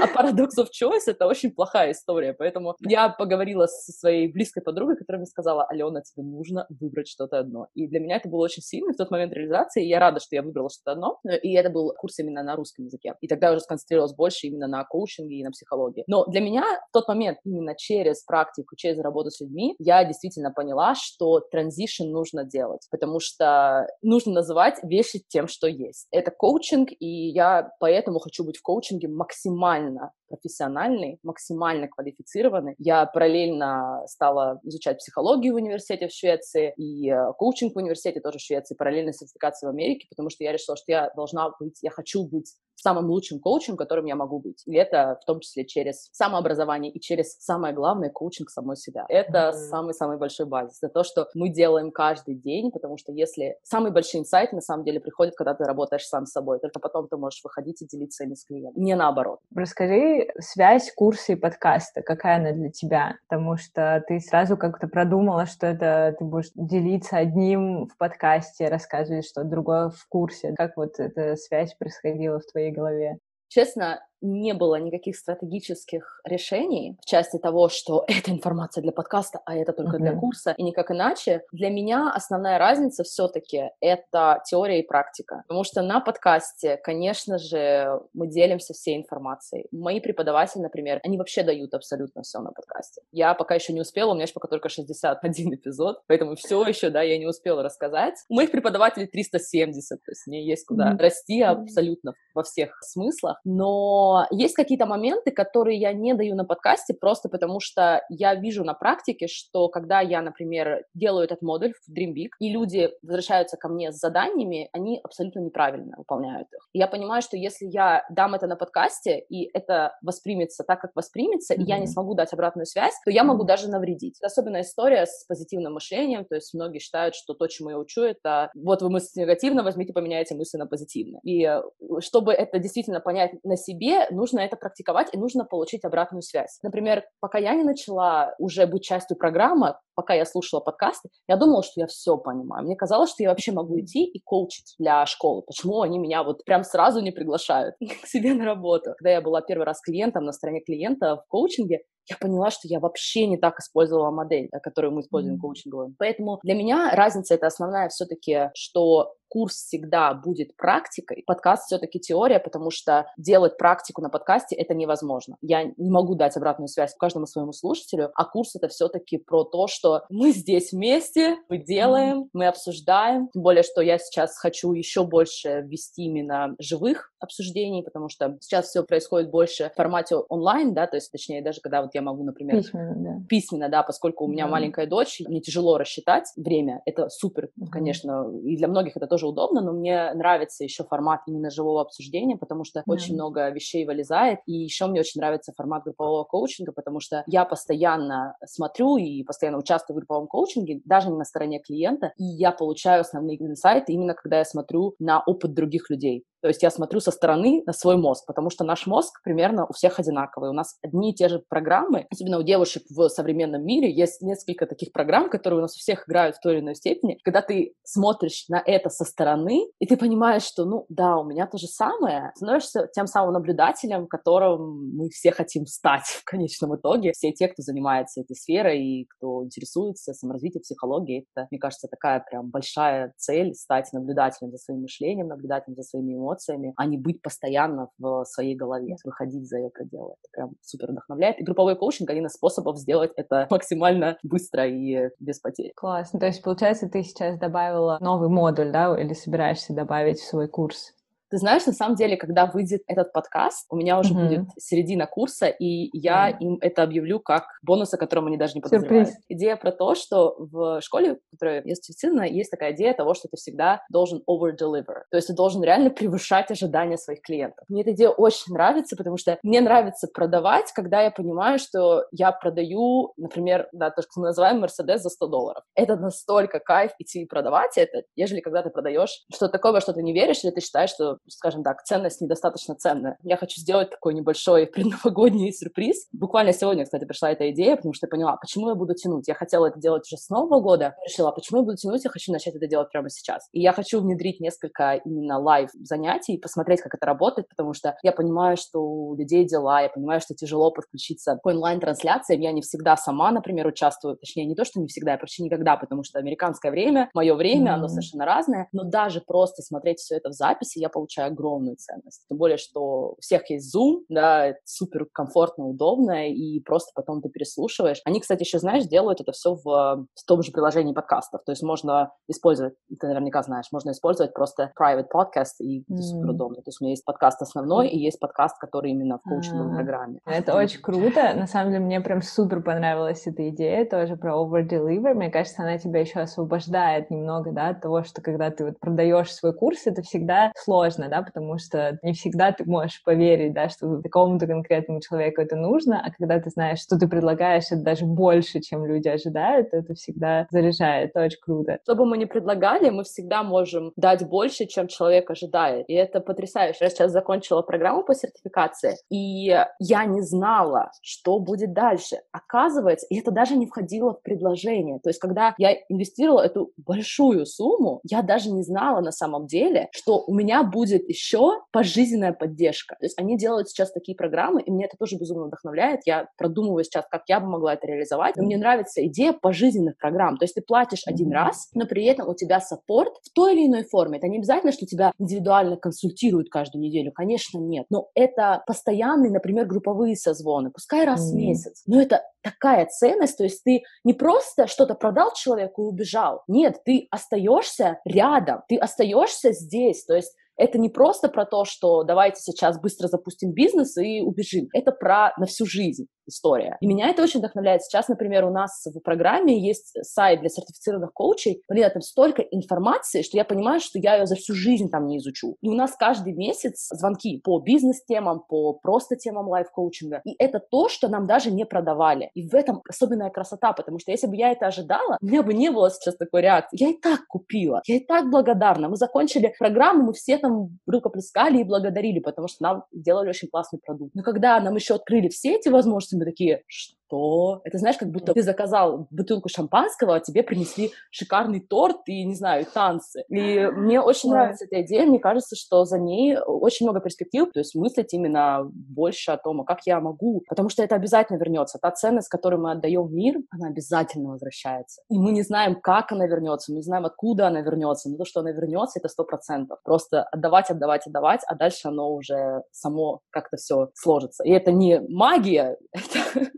А парадокс of choice — это очень плохая история. Поэтому я поговорила со своей близкой подругой, которая мне сказала, Алена, тебе нужно выбрать что-то одно. И для меня это было очень сильно в тот момент реализации, и я рада, что я выбрала что-то одно. И это был курс именно на русском языке. И тогда я уже сконцентрировалась больше именно на коучинге и на психологии. Но для меня в тот момент именно через практику, через работу с людьми, я действительно поняла, что транзишн нужно делать, потому что нужно называть вещи тем, что есть. Это коучинг, и я по поэтому хочу быть в коучинге максимально профессиональный, максимально квалифицированный. Я параллельно стала изучать психологию в университете в Швеции и э, коучинг в университете тоже в Швеции, параллельно сертификации в Америке, потому что я решила, что я должна быть, я хочу быть самым лучшим коучем, которым я могу быть. И это в том числе через самообразование и через самое главное коучинг самой себя. Это mm-hmm. самый-самый большой базис. Это то, что мы делаем каждый день, потому что если самые большие инсайты на самом деле приходят, когда ты работаешь сам с собой, только потом ты можешь выходить и делиться ими с клиентом. Не наоборот. Расскажи связь курса и подкаста, какая она для тебя? Потому что ты сразу как-то продумала, что это ты будешь делиться одним в подкасте, рассказывать что другое в курсе. Как вот эта связь происходила в твоей голове? Честно, не было никаких стратегических решений в части того, что это информация для подкаста, а это только mm-hmm. для курса, и никак иначе. Для меня основная разница все-таки это теория и практика. Потому что на подкасте, конечно же, мы делимся всей информацией. Мои преподаватели, например, они вообще дают абсолютно все на подкасте. Я пока еще не успела, у меня еще пока только 61 эпизод, поэтому все еще, да, я не успела рассказать. У моих преподавателей 370, то есть мне есть куда mm-hmm. расти абсолютно во всех смыслах, но есть какие-то моменты, которые я не даю на подкасте, просто потому что я вижу на практике, что когда я, например, делаю этот модуль в Dream Big, и люди возвращаются ко мне с заданиями, они абсолютно неправильно выполняют их. И я понимаю, что если я дам это на подкасте, и это воспримется так, как воспримется, mm-hmm. и я не смогу дать обратную связь, то я могу mm-hmm. даже навредить. Особенная история с позитивным мышлением, то есть многие считают, что то, чему я учу, это вот вы мыслите негативно, возьмите, поменяйте мысли на позитивно. И э, чтобы это действительно понять на себе, нужно это практиковать и нужно получить обратную связь. Например, пока я не начала уже быть частью программы, пока я слушала подкасты, я думала, что я все понимаю. Мне казалось, что я вообще могу идти и коучить для школы. Почему они меня вот прям сразу не приглашают к себе на работу? Когда я была первый раз клиентом на стороне клиента в коучинге, я поняла, что я вообще не так использовала модель, которую мы используем mm-hmm. Поэтому для меня разница это основная все-таки, что курс всегда будет практикой, подкаст все-таки теория, потому что делать практику на подкасте это невозможно. Я не могу дать обратную связь каждому своему слушателю, а курс это все-таки про то, что мы здесь вместе, мы делаем, mm-hmm. мы обсуждаем. Тем более, что я сейчас хочу еще больше ввести именно живых обсуждений, потому что сейчас все происходит больше в формате онлайн, да, то есть, точнее, даже когда вот я могу, например... Письменно, да. Письменно, да, поскольку у меня mm-hmm. маленькая дочь, мне тяжело рассчитать время, это супер, конечно, и для многих это тоже удобно, но мне нравится еще формат именно живого обсуждения, потому что mm. очень много вещей вылезает, и еще мне очень нравится формат группового коучинга, потому что я постоянно смотрю и постоянно участвую в групповом коучинге, даже не на стороне клиента, и я получаю основные инсайты именно когда я смотрю на опыт других людей. То есть я смотрю со стороны на свой мозг, потому что наш мозг примерно у всех одинаковый. У нас одни и те же программы, особенно у девушек в современном мире, есть несколько таких программ, которые у нас у всех играют в той или иной степени. Когда ты смотришь на это со стороны, и ты понимаешь, что, ну, да, у меня то же самое, становишься тем самым наблюдателем, которым мы все хотим стать в конечном итоге. Все те, кто занимается этой сферой и кто интересуется саморазвитием, психологией, это, мне кажется, такая прям большая цель — стать наблюдателем за своим мышлением, наблюдателем за своими эмоциями, эмоциями, а не быть постоянно в своей голове, выходить за ее пределы. Это прям супер вдохновляет. И групповой коучинг — один из способов сделать это максимально быстро и без потерь. Классно. То есть, получается, ты сейчас добавила новый модуль, да, или собираешься добавить в свой курс? Ты знаешь, на самом деле, когда выйдет этот подкаст, у меня уже mm-hmm. будет середина курса, и я mm-hmm. им это объявлю как бонус, о котором они даже не подозревают. Сюрприз. Идея про то, что в школе, в которой я сертифицирована, есть такая идея того, что ты всегда должен over-deliver. То есть ты должен реально превышать ожидания своих клиентов. Мне эта идея очень нравится, потому что мне нравится продавать, когда я понимаю, что я продаю, например, да, то, что мы называем Мерседес за 100 долларов. Это настолько кайф идти и продавать это, ежели когда ты продаешь что-то такое, что ты не веришь, или ты считаешь, что скажем так, ценность недостаточно ценная. Я хочу сделать такой небольшой предновогодний сюрприз. Буквально сегодня, кстати, пришла эта идея, потому что я поняла, почему я буду тянуть. Я хотела это делать уже с Нового года. Решила, почему я буду тянуть, я хочу начать это делать прямо сейчас. И я хочу внедрить несколько именно live занятий, посмотреть, как это работает, потому что я понимаю, что у людей дела, я понимаю, что тяжело подключиться к онлайн-трансляциям. Я не всегда сама, например, участвую, точнее, не то, что не всегда, я почти никогда, потому что американское время, мое время, mm-hmm. оно совершенно разное, но даже просто смотреть все это в записи, я получаю получаю огромную ценность. Тем более, что у всех есть Zoom, да, супер комфортно, удобно, и просто потом ты переслушиваешь. Они, кстати, еще, знаешь, делают это все в, в том же приложении подкастов. То есть можно использовать, ты наверняка знаешь, можно использовать просто private podcast, и mm. супер удобно. То есть у меня есть подкаст основной, и есть подкаст, который именно в коучинговой mm. программе. Это очень круто. На самом деле, мне прям супер понравилась эта идея тоже про over-deliver. Мне кажется, она тебя еще освобождает немного, да, от того, что когда ты вот продаешь свой курс, это всегда сложно сложно, да, потому что не всегда ты можешь поверить, да, что такому-то конкретному человеку это нужно, а когда ты знаешь, что ты предлагаешь, это даже больше, чем люди ожидают, это всегда заряжает, это очень круто. Что бы мы ни предлагали, мы всегда можем дать больше, чем человек ожидает, и это потрясающе. Я сейчас закончила программу по сертификации, и я не знала, что будет дальше. Оказывается, и это даже не входило в предложение. То есть, когда я инвестировала эту большую сумму, я даже не знала на самом деле, что у меня будет будет еще пожизненная поддержка. То есть они делают сейчас такие программы, и мне это тоже безумно вдохновляет. Я продумываю сейчас, как я бы могла это реализовать. Но мне нравится идея пожизненных программ. То есть ты платишь один раз, но при этом у тебя саппорт в той или иной форме. Это не обязательно, что тебя индивидуально консультируют каждую неделю. Конечно, нет. Но это постоянные, например, групповые созвоны. Пускай раз mm-hmm. в месяц. Но это такая ценность, то есть ты не просто что-то продал человеку и убежал. Нет, ты остаешься рядом, ты остаешься здесь. То есть это не просто про то, что давайте сейчас быстро запустим бизнес и убежим. Это про на всю жизнь история. И меня это очень вдохновляет. Сейчас, например, у нас в программе есть сайт для сертифицированных коучей. Блин, там столько информации, что я понимаю, что я ее за всю жизнь там не изучу. И у нас каждый месяц звонки по бизнес-темам, по просто темам лайф-коучинга. И это то, что нам даже не продавали. И в этом особенная красота, потому что если бы я это ожидала, у меня бы не было сейчас такой реакции. Я и так купила, я и так благодарна. Мы закончили программу, мы все там рукоплескали и благодарили, потому что нам сделали очень классный продукт. Но когда нам еще открыли все эти возможности, мы такие, что? Это знаешь, как будто ты заказал бутылку шампанского, а тебе принесли шикарный торт и, не знаю, танцы. И мне очень нравится эта идея, мне кажется, что за ней очень много перспектив, то есть мыслить именно больше о том, а как я могу, потому что это обязательно вернется. Та ценность, которую мы отдаем в мир, она обязательно возвращается. И мы не знаем, как она вернется, мы не знаем, откуда она вернется, но то, что она вернется, это сто процентов. Просто отдавать, отдавать, отдавать, а дальше оно уже само как-то все сложится. И это не магия, это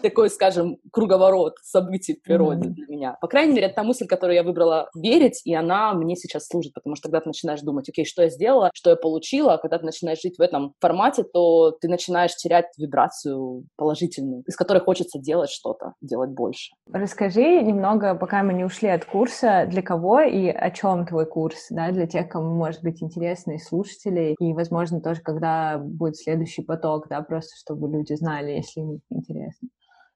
такой, скажем, круговорот событий в природе mm-hmm. для меня. По крайней мере, это та мысль, которую я выбрала верить, и она мне сейчас служит, потому что когда ты начинаешь думать, окей, что я сделала, что я получила, а когда ты начинаешь жить в этом формате, то ты начинаешь терять вибрацию положительную, из которой хочется делать что-то, делать больше. Расскажи немного, пока мы не ушли от курса, для кого и о чем твой курс, да, для тех, кому может быть интересно, и слушателей, и, возможно, тоже, когда будет следующий поток, да, просто чтобы люди знали, если им интересно.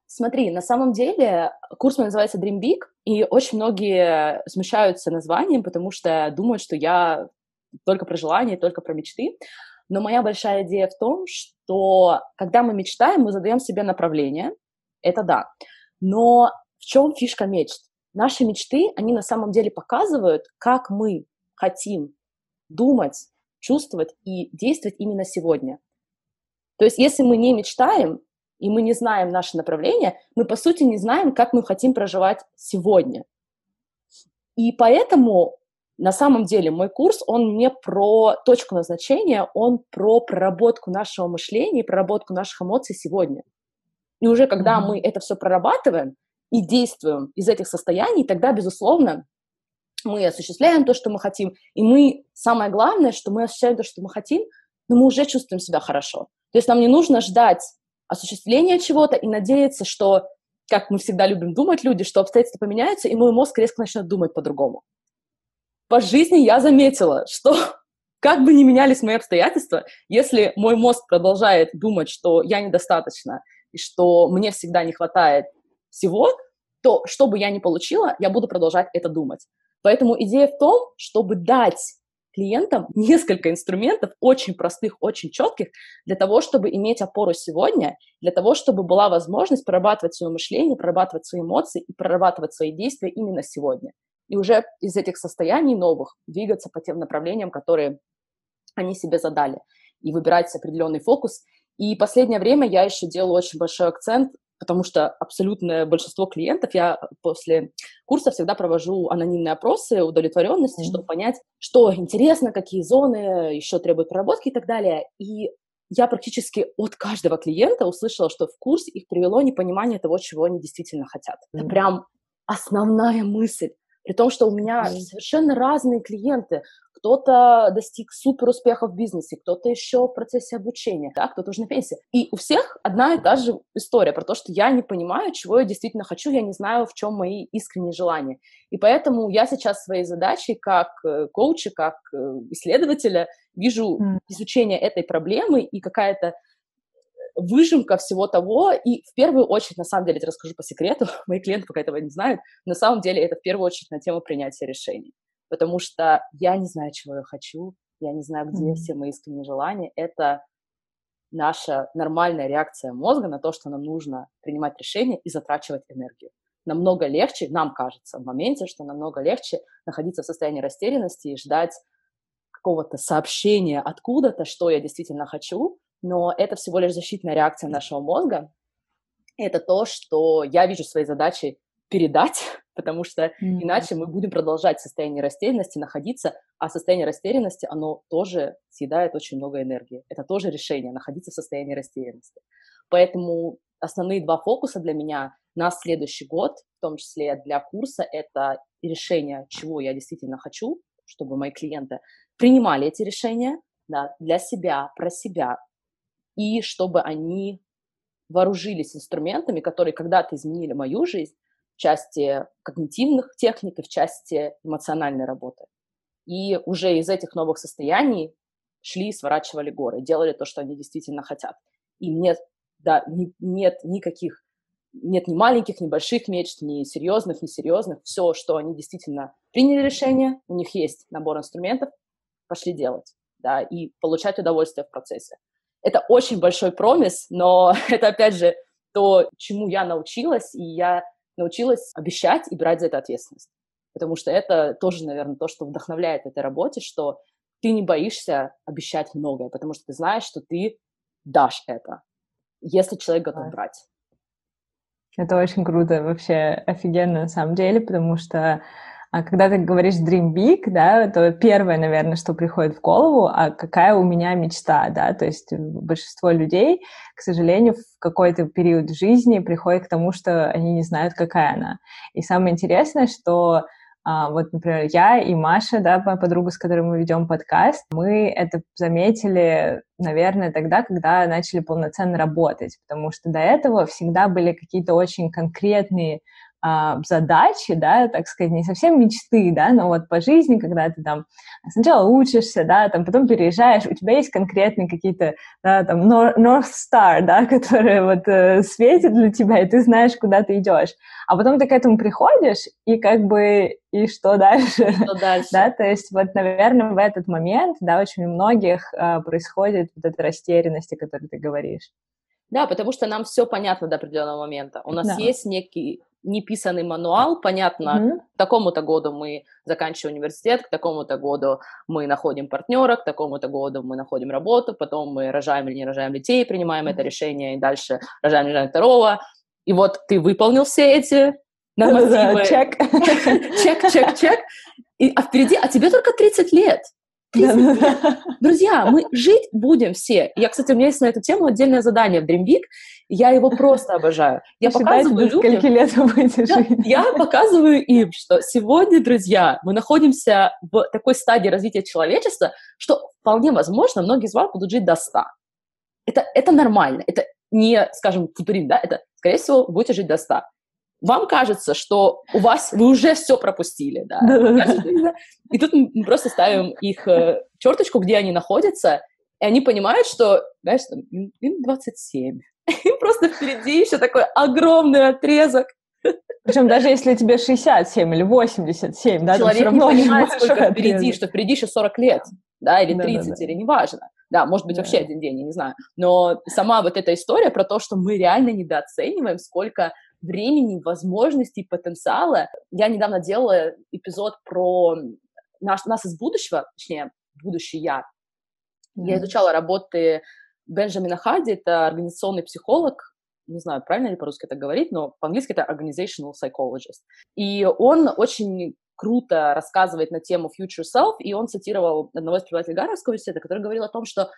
Смотри, на самом деле курс мой называется Dream Big, и очень многие смущаются названием, потому что думают, что я только про желания, только про мечты. Но моя большая идея в том, что когда мы мечтаем, мы задаем себе направление, это да. Но в чем фишка мечт? Наши мечты, они на самом деле показывают, как мы хотим думать, чувствовать и действовать именно сегодня. То есть если мы не мечтаем, и мы не знаем наше направление, мы, по сути, не знаем, как мы хотим проживать сегодня. И поэтому, на самом деле, мой курс, он не про точку назначения, он про проработку нашего мышления, проработку наших эмоций сегодня. И уже когда mm-hmm. мы это все прорабатываем и действуем из этих состояний, тогда, безусловно, мы осуществляем то, что мы хотим, и мы, самое главное, что мы осуществляем то, что мы хотим, но мы уже чувствуем себя хорошо. То есть нам не нужно ждать осуществления чего-то и надеяться, что, как мы всегда любим думать люди, что обстоятельства поменяются, и мой мозг резко начнет думать по-другому. По жизни я заметила, что как бы ни менялись мои обстоятельства, если мой мозг продолжает думать, что я недостаточно и что мне всегда не хватает всего, то что бы я ни получила, я буду продолжать это думать. Поэтому идея в том, чтобы дать клиентам несколько инструментов, очень простых, очень четких, для того, чтобы иметь опору сегодня, для того, чтобы была возможность прорабатывать свое мышление, прорабатывать свои эмоции и прорабатывать свои действия именно сегодня. И уже из этих состояний новых двигаться по тем направлениям, которые они себе задали, и выбирать определенный фокус. И последнее время я еще делаю очень большой акцент потому что абсолютное большинство клиентов, я после курса всегда провожу анонимные опросы удовлетворенности, mm-hmm. чтобы понять, что интересно, какие зоны еще требуют проработки и так далее. И я практически от каждого клиента услышала, что в курс их привело непонимание того, чего они действительно хотят. Mm-hmm. Это прям основная мысль. При том, что у меня mm-hmm. совершенно разные клиенты кто-то достиг супер успеха в бизнесе, кто-то еще в процессе обучения, да, кто-то уже на пенсии. И у всех одна и та же история про то, что я не понимаю, чего я действительно хочу, я не знаю, в чем мои искренние желания. И поэтому я сейчас своей задачей как э, коуча, как э, исследователя вижу изучение этой проблемы и какая-то выжимка всего того, и в первую очередь, на самом деле, я расскажу по секрету, мои клиенты пока этого не знают, на самом деле это в первую очередь на тему принятия решений потому что я не знаю, чего я хочу, я не знаю, где mm-hmm. все мои искренние желания. Это наша нормальная реакция мозга на то, что нам нужно принимать решения и затрачивать энергию. Намного легче, нам кажется в моменте, что намного легче находиться в состоянии растерянности и ждать какого-то сообщения откуда-то, что я действительно хочу, но это всего лишь защитная реакция нашего мозга. Это то, что я вижу своей задачей передать, потому что mm-hmm. иначе мы будем продолжать в состоянии растерянности находиться, а состояние растерянности, оно тоже съедает очень много энергии. Это тоже решение, находиться в состоянии растерянности. Поэтому основные два фокуса для меня на следующий год, в том числе для курса, это решение, чего я действительно хочу, чтобы мои клиенты принимали эти решения да, для себя, про себя, и чтобы они вооружились инструментами, которые когда-то изменили мою жизнь, в части когнитивных техник и в части эмоциональной работы. И уже из этих новых состояний шли и сворачивали горы, делали то, что они действительно хотят. И нет, да, не, нет никаких, нет ни маленьких, ни больших мечт, ни серьезных, ни серьезных. Все, что они действительно приняли решение, у них есть набор инструментов, пошли делать, да, и получать удовольствие в процессе. Это очень большой промис, но это, опять же, то, чему я научилась, и я научилась обещать и брать за это ответственность. Потому что это тоже, наверное, то, что вдохновляет в этой работе, что ты не боишься обещать многое, потому что ты знаешь, что ты дашь это, если человек готов брать. Это очень круто, вообще офигенно на самом деле, потому что а когда ты говоришь Dream Big, да, то первое, наверное, что приходит в голову, а какая у меня мечта, да, то есть большинство людей, к сожалению, в какой-то период жизни приходит к тому, что они не знают, какая она. И самое интересное, что а, вот, например, я и Маша, да, моя подруга, с которой мы ведем подкаст, мы это заметили, наверное, тогда, когда начали полноценно работать, потому что до этого всегда были какие-то очень конкретные а, задачи, да, так сказать, не совсем мечты, да, но вот по жизни, когда ты там сначала учишься, да, там потом переезжаешь, у тебя есть конкретные какие-то, да, там, North Star, да, которые вот э, светят для тебя, и ты знаешь, куда ты идешь. А потом ты к этому приходишь, и как бы, и что дальше? Что дальше? да, то есть вот, наверное, в этот момент, да, очень у многих э, происходит вот эта растерянность, о которой ты говоришь. Да, потому что нам все понятно до определенного момента. У нас да. есть некий неписанный мануал, понятно, mm-hmm. к такому-то году мы заканчиваем университет, к такому-то году мы находим партнера, к такому-то году мы находим работу, потом мы рожаем или не рожаем детей, принимаем mm-hmm. это решение, и дальше рожаем, рожаем второго. И вот ты выполнил все эти нормативы. Чек. Чек, чек, чек. А впереди, а тебе только 30 лет. 30 лет. Друзья, мы жить будем все. Я, кстати, у меня есть на эту тему отдельное задание в Dream Big. Я его просто обожаю. Я показываю людям... лет вы будете жить. Я показываю им, что сегодня, друзья, мы находимся в такой стадии развития человечества, что вполне возможно, многие из вас будут жить до 100. Это, это нормально. Это не, скажем, футуризм, да? Это, скорее всего, будете жить до 100 вам кажется, что у вас вы уже все пропустили, да. И тут мы просто ставим их э, черточку, где они находятся, и они понимают, что, знаешь, им 27, им просто впереди еще такой огромный отрезок. Причем даже если тебе 67 или 87, да, Человек не понимает, сколько впереди, что впереди еще 40 лет, да, или 30, да, да, да. или неважно. Да, может быть, да. вообще один день, я не знаю. Но сама вот эта история про то, что мы реально недооцениваем, сколько времени, возможностей, потенциала. Я недавно делала эпизод про наш, нас из будущего, точнее, будущее я. Mm-hmm. Я изучала работы Бенджамина Хади, это организационный психолог, не знаю, правильно ли по-русски это говорить, но по-английски это organizational psychologist. И он очень круто рассказывает на тему future self, и он цитировал одного из преподавателей Гарвардского университета, который говорил о том, что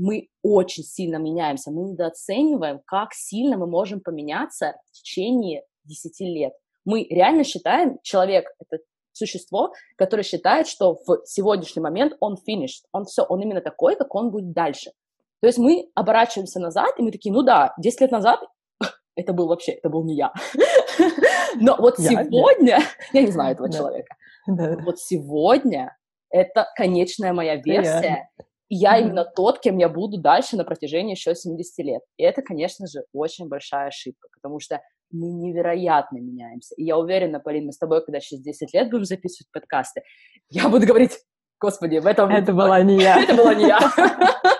мы очень сильно меняемся, мы недооцениваем, как сильно мы можем поменяться в течение 10 лет. Мы реально считаем, человек — это существо, которое считает, что в сегодняшний момент он finished, он все, он именно такой, как он будет дальше. То есть мы оборачиваемся назад, и мы такие, ну да, 10 лет назад это был вообще, это был не я. Но вот сегодня, я не знаю этого человека, вот сегодня это конечная моя версия, и я mm-hmm. именно тот, кем я буду дальше на протяжении еще 70 лет. И это, конечно же, очень большая ошибка, потому что мы невероятно меняемся. И я уверена, Полин, мы с тобой, когда через 10 лет будем записывать подкасты, я буду говорить, господи, в этом... Это была не я. Это была не я.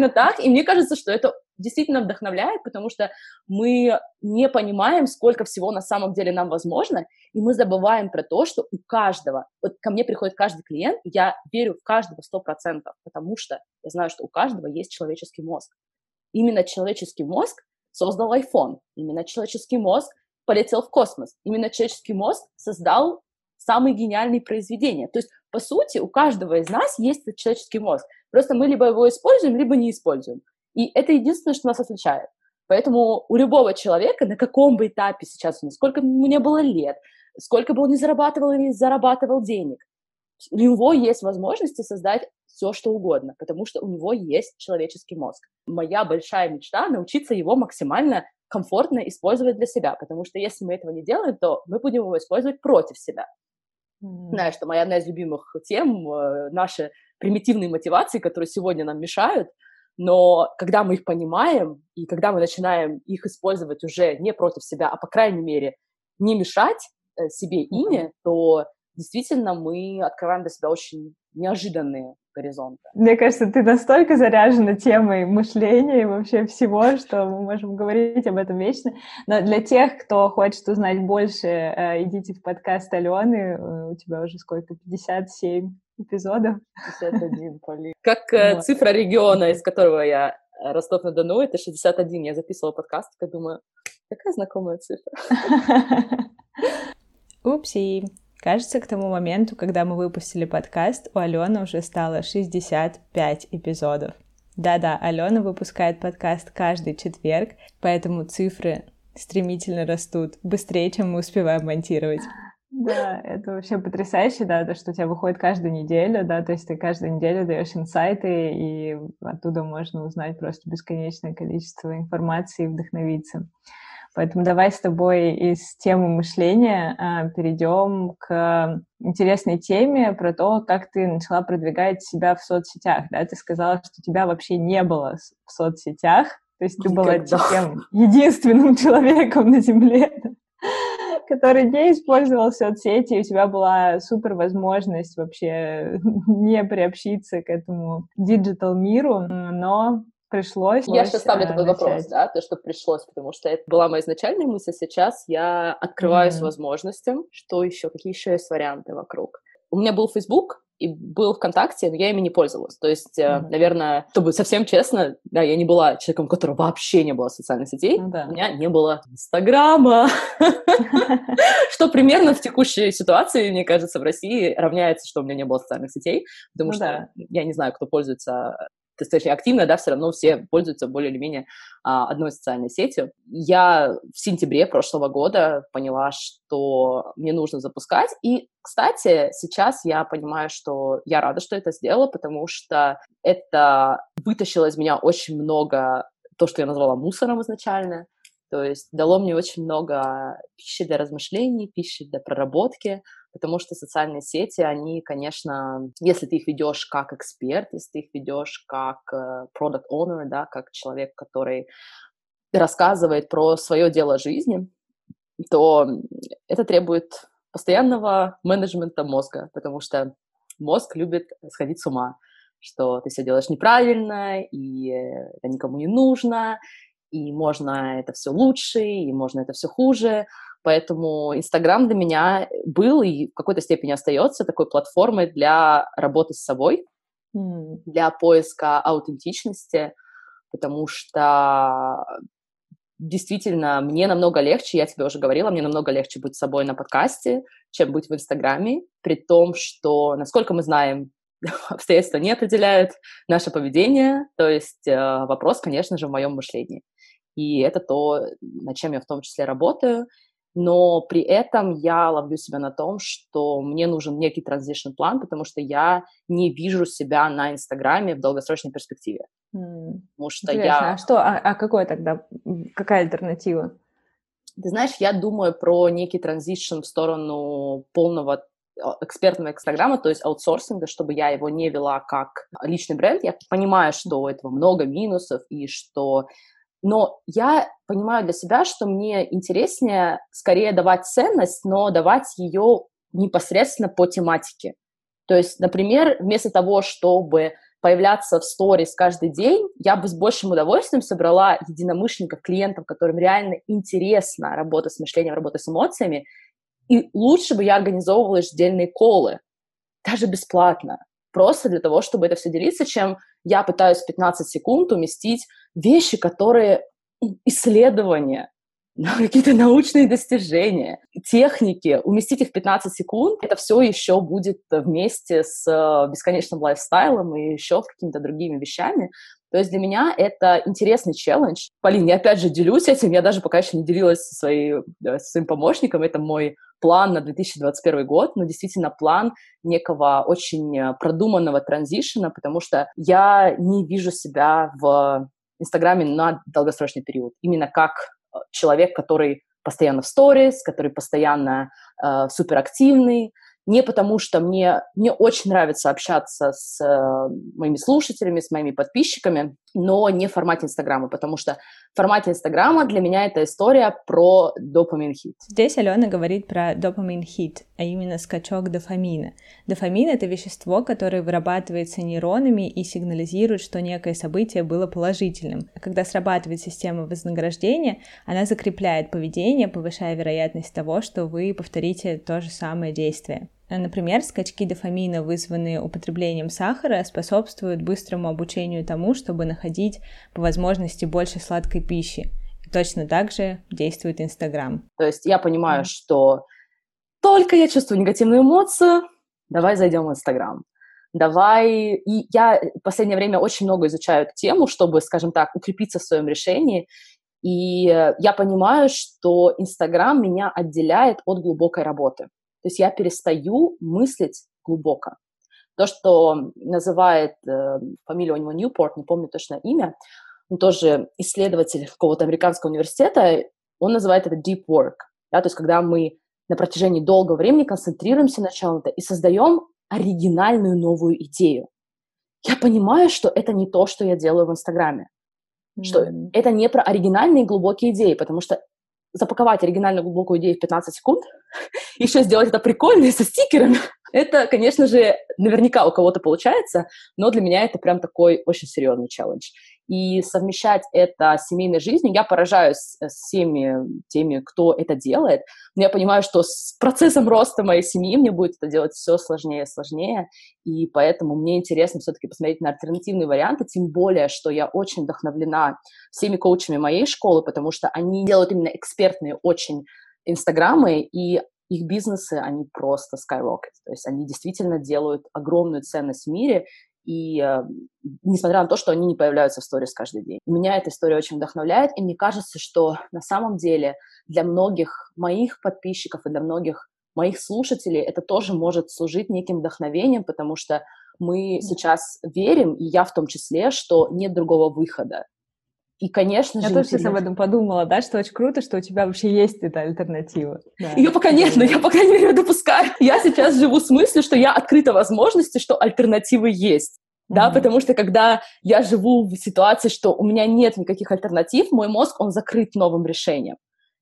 Действительно так, и мне кажется, что это действительно вдохновляет, потому что мы не понимаем, сколько всего на самом деле нам возможно, и мы забываем про то, что у каждого, вот ко мне приходит каждый клиент, я верю в каждого сто процентов, потому что я знаю, что у каждого есть человеческий мозг. Именно человеческий мозг создал iPhone, именно человеческий мозг полетел в космос, именно человеческий мозг создал самые гениальные произведения. То есть, по сути, у каждого из нас есть человеческий мозг. Просто мы либо его используем, либо не используем. И это единственное, что нас отличает. Поэтому у любого человека, на каком бы этапе сейчас, сколько ему не было лет, сколько бы он ни зарабатывал или зарабатывал денег, у него есть возможности создать все, что угодно, потому что у него есть человеческий мозг. Моя большая мечта — научиться его максимально комфортно использовать для себя, потому что если мы этого не делаем, то мы будем его использовать против себя. Mm. Знаешь, что моя одна из любимых тем э, — наши примитивные мотивации, которые сегодня нам мешают — но когда мы их понимаем, и когда мы начинаем их использовать уже не против себя, а, по крайней мере, не мешать э, себе ими, mm-hmm. то действительно мы открываем для себя очень неожиданные горизонты. Мне кажется, ты настолько заряжена темой мышления и вообще всего, что мы можем говорить об этом вечно. Но для тех, кто хочет узнать больше, э, идите в подкаст Алены. Э, у тебя уже сколько? 57 эпизодов. 61, Полин. Как э, вот. цифра региона, из которого я э, Ростов-на-Дону, это 61. Я записывала подкаст, и думаю, какая знакомая цифра. Упси. Кажется, к тому моменту, когда мы выпустили подкаст, у Алены уже стало 65 эпизодов. Да-да, Алена выпускает подкаст каждый четверг, поэтому цифры стремительно растут, быстрее, чем мы успеваем монтировать. Да, это вообще потрясающе, да, то, что у тебя выходит каждую неделю, да, то есть ты каждую неделю даешь инсайты, и оттуда можно узнать просто бесконечное количество информации и вдохновиться. Поэтому давай с тобой из темы мышления а, перейдем к интересной теме про то, как ты начала продвигать себя в соцсетях. Да? Ты сказала, что тебя вообще не было в соцсетях, то есть ты была тем единственным человеком на Земле, который не использовал соцсети, и у тебя была супер возможность вообще не приобщиться к этому digital миру, но пришлось. Я сейчас ставлю такой начать. вопрос, да, то, что пришлось, потому что это была моя изначальная мысль, сейчас я открываюсь mm-hmm. возможностям. Что еще? Какие еще есть варианты вокруг? У меня был Facebook, и был ВКонтакте, но я ими не пользовалась. То есть, mm-hmm. наверное, чтобы совсем честно, да, я не была человеком, у которого вообще не было социальных сетей. Mm-hmm. У меня не было Инстаграма. Что примерно в текущей ситуации, мне кажется, в России равняется, что у меня не было социальных сетей, потому ну что я не знаю, кто пользуется достаточно активно, да, все равно все пользуются более или менее а, одной социальной сетью. Я в сентябре прошлого года поняла, что мне нужно запускать. И, кстати, сейчас я понимаю, что я рада, что это сделала, потому что это вытащило из меня очень много то, что я назвала мусором изначально. То есть дало мне очень много пищи для размышлений, пищи для проработки, потому что социальные сети, они, конечно, если ты их ведешь как эксперт, если ты их ведешь как э, product owner, да, как человек, который рассказывает про свое дело жизни, то это требует постоянного менеджмента мозга, потому что мозг любит сходить с ума, что ты все делаешь неправильно, и это никому не нужно, и можно это все лучше, и можно это все хуже. Поэтому Инстаграм для меня был и в какой-то степени остается такой платформой для работы с собой, для поиска аутентичности, потому что действительно мне намного легче, я тебе уже говорила, мне намного легче быть собой на подкасте, чем быть в Инстаграме, при том, что, насколько мы знаем, обстоятельства не определяют наше поведение, то есть э, вопрос, конечно же, в моем мышлении. И это то, над чем я в том числе работаю но при этом я ловлю себя на том, что мне нужен некий транзишн план, потому что я не вижу себя на Инстаграме в долгосрочной перспективе. Mm. Потому что Интересно. я... А что, а, а какой тогда, какая альтернатива? Ты знаешь, я думаю про некий транзишн в сторону полного а, экспертного Инстаграма, то есть аутсорсинга, чтобы я его не вела как личный бренд. Я понимаю, что у этого много минусов и что но я понимаю для себя, что мне интереснее скорее давать ценность, но давать ее непосредственно по тематике. То есть, например, вместо того, чтобы появляться в сторис каждый день, я бы с большим удовольствием собрала единомышленников, клиентов, которым реально интересна работа с мышлением, работа с эмоциями, и лучше бы я организовывала ежедельные колы, даже бесплатно, просто для того, чтобы это все делиться, чем я пытаюсь 15 секунд уместить вещи, которые исследования, какие-то научные достижения, техники, уместить их в 15 секунд, это все еще будет вместе с э, бесконечным лайфстайлом и еще с какими-то другими вещами. То есть для меня это интересный челлендж. Полин, я опять же делюсь этим, я даже пока еще не делилась со, своей, со своим помощником, это мой план на 2021 год, но действительно план некого очень э, продуманного транзишена, потому что я не вижу себя в Инстаграме на долгосрочный период. Именно как э, человек, который постоянно в сторис, который постоянно э, суперактивный, не потому что мне, мне очень нравится общаться с э, моими слушателями, с моими подписчиками, но не в формате Инстаграма, потому что в формате Инстаграма для меня это история про допамин хит. Здесь Алена говорит про допамин хит, а именно скачок дофамина. Дофамин — это вещество, которое вырабатывается нейронами и сигнализирует, что некое событие было положительным. Когда срабатывает система вознаграждения, она закрепляет поведение, повышая вероятность того, что вы повторите то же самое действие. Например, скачки дофамина, вызванные употреблением сахара, способствуют быстрому обучению тому, чтобы находить по возможности больше сладкой пищи. Точно так же действует Инстаграм. То есть я понимаю, mm. что только я чувствую негативную эмоцию, давай зайдем в Инстаграм. Давай... И я в последнее время очень много изучаю эту тему, чтобы, скажем так, укрепиться в своем решении. И я понимаю, что Инстаграм меня отделяет от глубокой работы. То есть я перестаю мыслить глубоко. То, что называет, э, фамилия у него Ньюпорт, не помню точно имя, он тоже исследователь какого-то американского университета, он называет это deep work, да, то есть когда мы на протяжении долгого времени концентрируемся на чем-то и создаем оригинальную новую идею. Я понимаю, что это не то, что я делаю в Инстаграме, mm-hmm. что это не про оригинальные глубокие идеи, потому что запаковать оригинальную глубокую идею в 15 секунд, еще сделать это прикольно со стикерами, это, конечно же, наверняка у кого-то получается, но для меня это прям такой очень серьезный челлендж и совмещать это с семейной жизнью, я поражаюсь э, всеми теми, кто это делает, но я понимаю, что с процессом роста моей семьи мне будет это делать все сложнее и сложнее, и поэтому мне интересно все-таки посмотреть на альтернативные варианты, тем более, что я очень вдохновлена всеми коучами моей школы, потому что они делают именно экспертные очень инстаграмы, и их бизнесы, они просто skyrocket. То есть они действительно делают огромную ценность в мире, и э, несмотря на то, что они не появляются в сторис каждый день. И меня эта история очень вдохновляет, и мне кажется, что на самом деле для многих моих подписчиков и для многих моих слушателей это тоже может служить неким вдохновением, потому что мы сейчас верим, и я в том числе, что нет другого выхода. И, конечно я же... Я тоже сейчас об этом подумала, да, что очень круто, что у тебя вообще есть эта альтернатива. Да. Ее пока нет, но я, по крайней мере, допускаю. Я сейчас живу с мыслью, что я открыта возможности, что альтернативы есть. Да, mm-hmm. потому что когда я живу в ситуации, что у меня нет никаких альтернатив, мой мозг, он закрыт новым решением.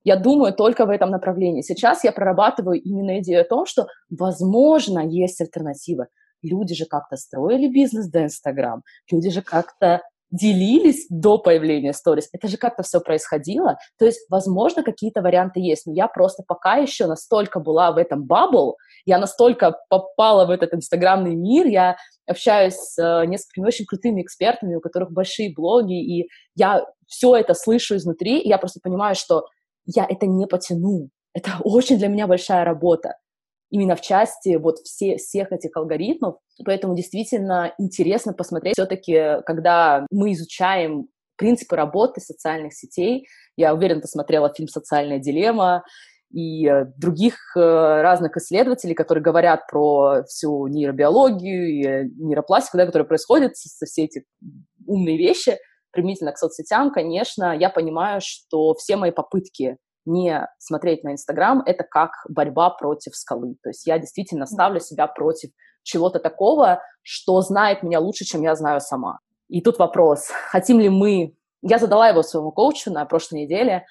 Я думаю только в этом направлении. Сейчас я прорабатываю именно идею о том, что, возможно, есть альтернатива. Люди же как-то строили бизнес до Инстаграм, люди же как-то делились до появления сторис. Это же как-то все происходило. То есть, возможно, какие-то варианты есть, но я просто пока еще настолько была в этом бабл, я настолько попала в этот инстаграмный мир, я общаюсь с э, несколькими очень крутыми экспертами, у которых большие блоги, и я все это слышу изнутри, и я просто понимаю, что я это не потяну. Это очень для меня большая работа именно в части вот все, всех этих алгоритмов. Поэтому действительно интересно посмотреть все-таки, когда мы изучаем принципы работы социальных сетей. Я уверена, ты смотрела фильм «Социальная дилемма», и э, других э, разных исследователей, которые говорят про всю нейробиологию и э, нейропластику, да, которая происходит, со все эти умные вещи, применительно к соцсетям, конечно, я понимаю, что все мои попытки не смотреть на Инстаграм, это как борьба против скалы. То есть я действительно ставлю себя против чего-то такого, что знает меня лучше, чем я знаю сама. И тут вопрос, хотим ли мы... Я задала его своему коучу на прошлой неделе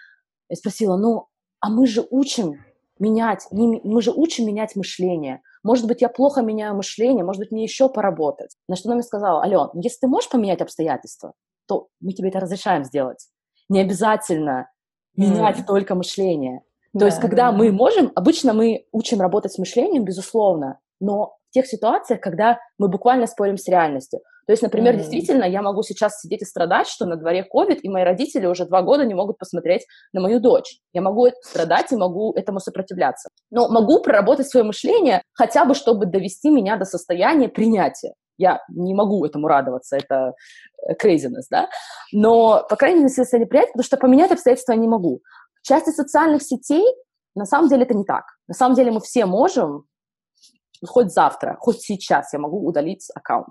и спросила, ну, а мы же учим менять, не, мы же учим менять мышление. Может быть, я плохо меняю мышление, может быть, мне еще поработать. На что она мне сказала, Ален, если ты можешь поменять обстоятельства, то мы тебе это разрешаем сделать. Не обязательно менять mm. только мышление. То да, есть, когда да. мы можем, обычно мы учим работать с мышлением, безусловно, но в тех ситуациях, когда мы буквально спорим с реальностью. То есть, например, mm действительно, я могу сейчас сидеть и страдать, что на дворе COVID, и мои родители уже два года не могут посмотреть на мою дочь. Я могу страдать и могу этому сопротивляться. Но могу проработать свое мышление хотя бы, чтобы довести меня до состояния принятия. Я не могу этому радоваться, это э, craziness, да, но, по крайней мере, состояние приятия, потому что поменять обстоятельства я не могу. В части социальных сетей, на самом деле, это не так. На самом деле мы все можем, хоть завтра, хоть сейчас я могу удалить аккаунт.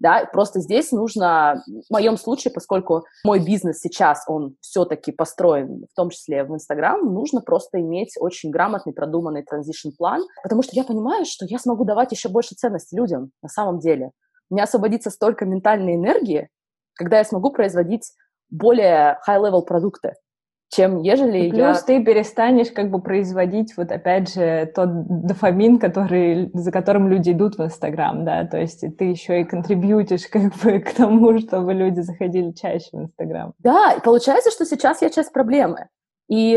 Да, просто здесь нужно, в моем случае, поскольку мой бизнес сейчас, он все-таки построен, в том числе в Инстаграм, нужно просто иметь очень грамотный, продуманный транзишн-план, потому что я понимаю, что я смогу давать еще больше ценности людям на самом деле у меня освободится столько ментальной энергии, когда я смогу производить более high-level продукты, чем ежели и плюс я... ты перестанешь как бы производить вот опять же тот дофамин, который, за которым люди идут в Инстаграм, да, то есть ты еще и контрибьютишь как бы к тому, чтобы люди заходили чаще в Инстаграм. Да, и получается, что сейчас я часть проблемы. И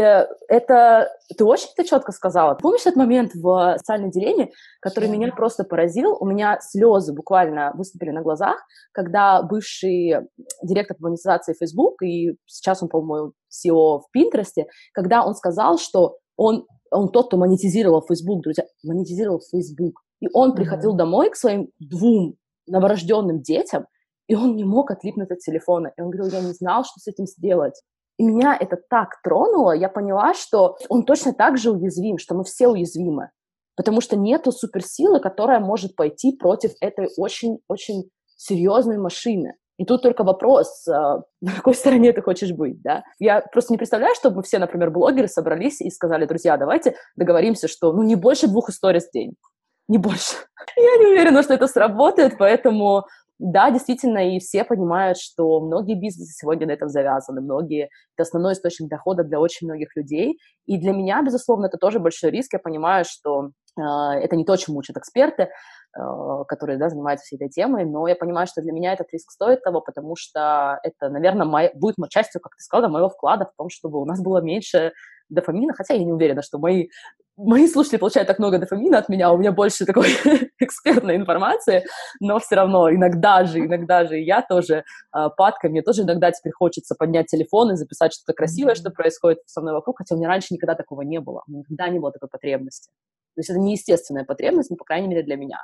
это ты очень это четко сказала. Помнишь этот момент в социальном делении, который меня просто поразил? У меня слезы буквально выступили на глазах, когда бывший директор по монетизации Facebook, и сейчас он, по-моему, SEO в Пинтересте, когда он сказал, что он, он тот, кто монетизировал Facebook, друзья, монетизировал Facebook. И он mm-hmm. приходил домой к своим двум новорожденным детям, и он не мог отлипнуть от телефона. И он говорил, я не знал, что с этим сделать. И меня это так тронуло, я поняла, что он точно так же уязвим, что мы все уязвимы. Потому что нету суперсилы, которая может пойти против этой очень-очень серьезной машины. И тут только вопрос, а, на какой стороне ты хочешь быть, да? Я просто не представляю, чтобы все, например, блогеры собрались и сказали, друзья, давайте договоримся, что, ну, не больше двух историй в день, не больше. Я не уверена, что это сработает, поэтому да, действительно, и все понимают, что многие бизнесы сегодня на этом завязаны, многие, это основной источник дохода для очень многих людей, и для меня, безусловно, это тоже большой риск, я понимаю, что э, это не то, чему учат эксперты, э, которые, да, занимаются всей этой темой, но я понимаю, что для меня этот риск стоит того, потому что это, наверное, мой, будет частью, как ты сказала, моего вклада в том, чтобы у нас было меньше дофамина, хотя я не уверена, что мои, мои слушатели получают так много дофамина от меня, у меня больше такой экспертной информации, но все равно иногда же, иногда же я тоже э, падка, мне тоже иногда теперь хочется поднять телефон и записать что-то красивое, что происходит со мной вокруг, хотя у меня раньше никогда такого не было, никогда не было такой потребности. То есть это неестественная потребность, ну, по крайней мере, для меня.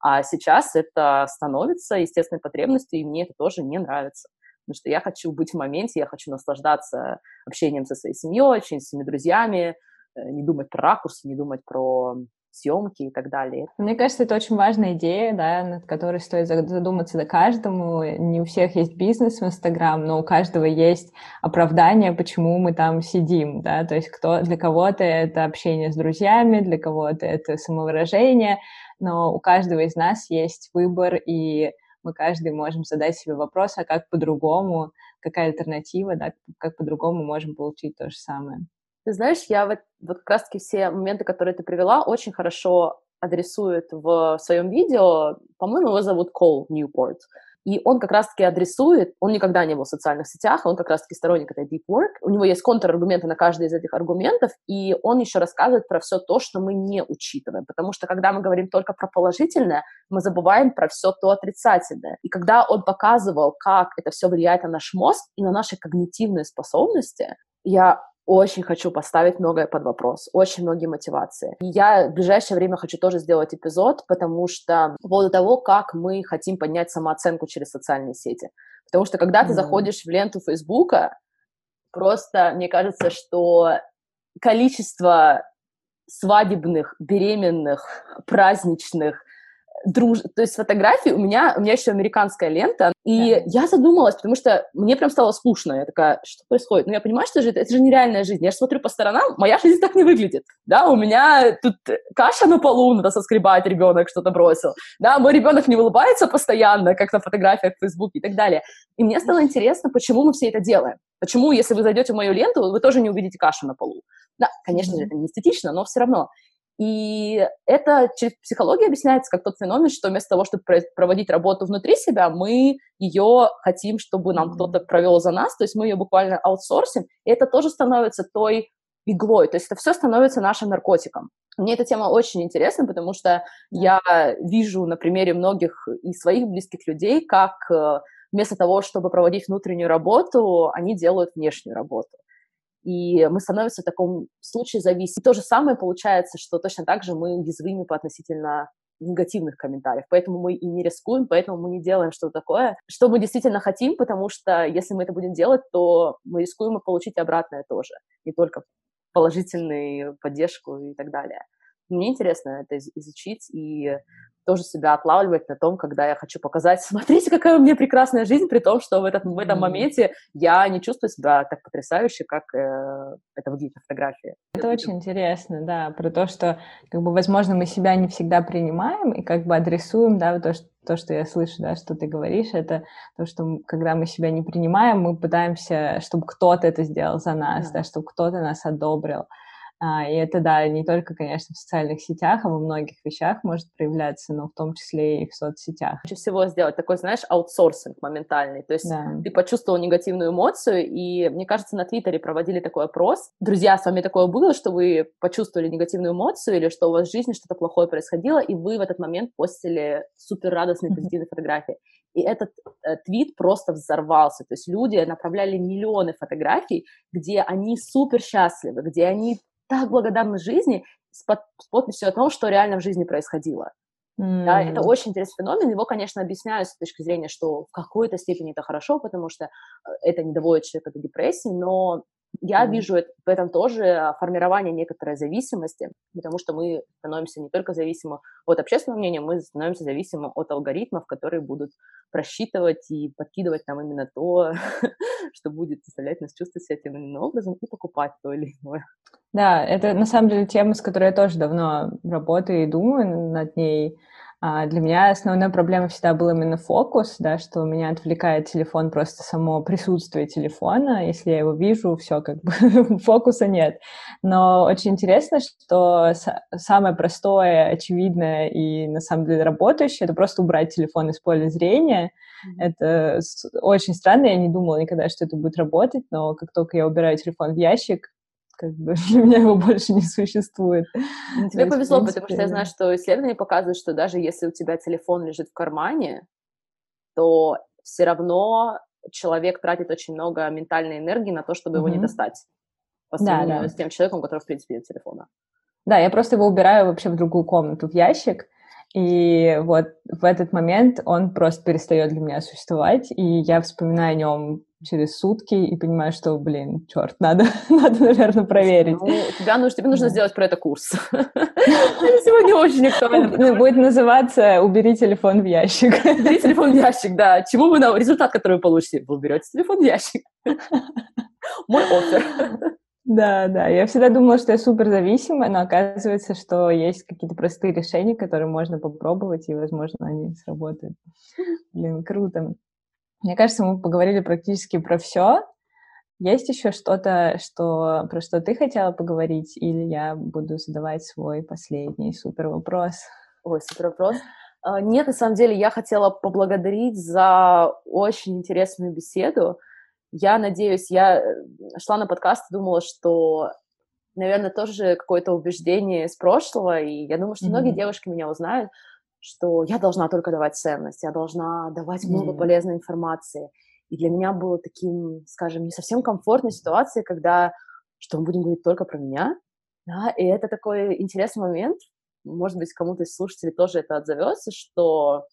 А сейчас это становится естественной потребностью, и мне это тоже не нравится потому что я хочу быть в моменте, я хочу наслаждаться общением со своей семьей, общением с своими друзьями, не думать про ракурсы, не думать про съемки и так далее. Мне кажется, это очень важная идея, да, над которой стоит задуматься до каждому. Не у всех есть бизнес в Инстаграм, но у каждого есть оправдание, почему мы там сидим, да, то есть кто, для кого-то это общение с друзьями, для кого-то это самовыражение, но у каждого из нас есть выбор, и мы каждый можем задать себе вопрос, а как по-другому, какая альтернатива, да, как по-другому можем получить то же самое. Ты знаешь, я вот, вот как раз-таки все моменты, которые ты привела, очень хорошо адресует в своем видео. По-моему, его зовут Кол Ньюпорт. И он как раз-таки адресует, он никогда не был в социальных сетях, он как раз-таки сторонник этой deep work. У него есть контраргументы на каждый из этих аргументов, и он еще рассказывает про все то, что мы не учитываем. Потому что когда мы говорим только про положительное, мы забываем про все то отрицательное. И когда он показывал, как это все влияет на наш мозг и на наши когнитивные способности, я очень хочу поставить многое под вопрос, очень многие мотивации. И я в ближайшее время хочу тоже сделать эпизод, потому что по поводу того, как мы хотим поднять самооценку через социальные сети. Потому что когда mm-hmm. ты заходишь в ленту Фейсбука, просто мне кажется, что количество свадебных, беременных, праздничных, друж... То есть фотографии у меня, у меня еще американская лента, и да. я задумалась, потому что мне прям стало скучно. Я такая, что происходит? Ну, я понимаю, что же это, это же нереальная жизнь. Я же смотрю по сторонам, моя жизнь так не выглядит. Да, у меня тут каша на полу, надо соскребать, ребенок что-то бросил. Да, мой ребенок не улыбается постоянно, как на фотографиях в Фейсбуке и так далее. И мне стало интересно, почему мы все это делаем. Почему, если вы зайдете в мою ленту, вы тоже не увидите кашу на полу. Да, конечно же, это не эстетично, но все равно. И это через психологию объясняется как тот феномен, что вместо того, чтобы проводить работу внутри себя, мы ее хотим, чтобы нам кто-то провел за нас, то есть мы ее буквально аутсорсим, и это тоже становится той иглой, то есть это все становится нашим наркотиком. Мне эта тема очень интересна, потому что я вижу на примере многих и своих близких людей, как э, вместо того, чтобы проводить внутреннюю работу, они делают внешнюю работу и мы становимся в таком случае зависимы. И то же самое получается, что точно так же мы уязвимы по относительно негативных комментариев, поэтому мы и не рискуем, поэтому мы не делаем что-то такое, что мы действительно хотим, потому что если мы это будем делать, то мы рискуем и получить обратное тоже, не только положительную поддержку и так далее. Мне интересно это изучить и тоже себя отлавливать на том, когда я хочу показать, смотрите, какая у меня прекрасная жизнь, при том, что в, этот, в этом моменте я не чувствую себя так потрясающе, как э, это выглядит на фотографии. Это очень интересно, да, про то, что, как бы, возможно, мы себя не всегда принимаем и как бы адресуем, да, то, что то, что я слышу, да, что ты говоришь, это то, что когда мы себя не принимаем, мы пытаемся, чтобы кто-то это сделал за нас, да, да чтобы кто-то нас одобрил. А, и это, да, не только, конечно, в социальных сетях, а во многих вещах может проявляться, но в том числе и в соцсетях. Лучше всего сделать такой, знаешь, аутсорсинг моментальный. То есть да. ты почувствовал негативную эмоцию, и, мне кажется, на Твиттере проводили такой опрос. Друзья, с вами такое было, что вы почувствовали негативную эмоцию или что у вас в жизни что-то плохое происходило, и вы в этот момент постили супер радостные позитивные фотографии. И этот э, твит просто взорвался. То есть люди направляли миллионы фотографий, где они супер счастливы, где они так благодарны жизни с, под, с подписью о том, что реально в жизни происходило. Mm. Да, это очень интересный феномен. Его, конечно, объясняют с точки зрения, что в какой-то степени это хорошо, потому что э, это не доводит человека до депрессии, но я mm. вижу в этом тоже формирование некоторой зависимости, потому что мы становимся не только зависимы от общественного мнения, мы становимся зависимы от алгоритмов, которые будут просчитывать и подкидывать нам именно то, что будет заставлять нас чувствовать себя тем или иным образом и покупать то или иное. Да, это на самом деле тема, с которой я тоже давно работаю и думаю над ней. А для меня основная проблема всегда был именно фокус, да, что меня отвлекает телефон просто само присутствие телефона. Если я его вижу, все, как бы фокуса нет. Но очень интересно, что самое простое, очевидное и на самом деле работающее, это просто убрать телефон из поля зрения. Mm-hmm. Это очень странно, я не думала никогда, что это будет работать, но как только я убираю телефон в ящик, как бы для меня его больше не существует. Ну, тебе есть, повезло, принципе, потому что я знаю, что исследования показывают, что даже если у тебя телефон лежит в кармане, то все равно человек тратит очень много ментальной энергии на то, чтобы mm-hmm. его не достать по сравнению да, да. с тем человеком, у которого, в принципе, нет телефона. Да, я просто его убираю вообще в другую комнату, в ящик, и вот в этот момент он просто перестает для меня существовать, и я вспоминаю о нем через сутки и понимаю, что, блин, черт, надо, надо, наверное, проверить. Ну, тебя нужно, тебе нужно сделать про это курс. Сегодня очень актуально. Будет называться «Убери телефон в ящик». Убери телефон в ящик, да. Чему вы, результат, который вы получите? Вы уберете телефон в ящик. Мой офер. Да, да. Я всегда думала, что я супер зависимая, но оказывается, что есть какие-то простые решения, которые можно попробовать, и, возможно, они сработают. Блин, круто. Мне кажется, мы поговорили практически про все. Есть еще что-то, что, про что ты хотела поговорить, или я буду задавать свой последний супер вопрос? Ой, супер вопрос. А, нет, на самом деле, я хотела поблагодарить за очень интересную беседу. Я надеюсь, я э, шла на подкаст и думала, что, наверное, тоже какое-то убеждение из прошлого, и я думаю, что mm-hmm. многие девушки меня узнают, что я должна только давать ценность, я должна давать много mm. полезной информации. И для меня было таким, скажем, не совсем комфортной ситуацией, когда что мы будем говорить только про меня, да, и это такой интересный момент, может быть, кому-то из слушателей тоже это отзовется, что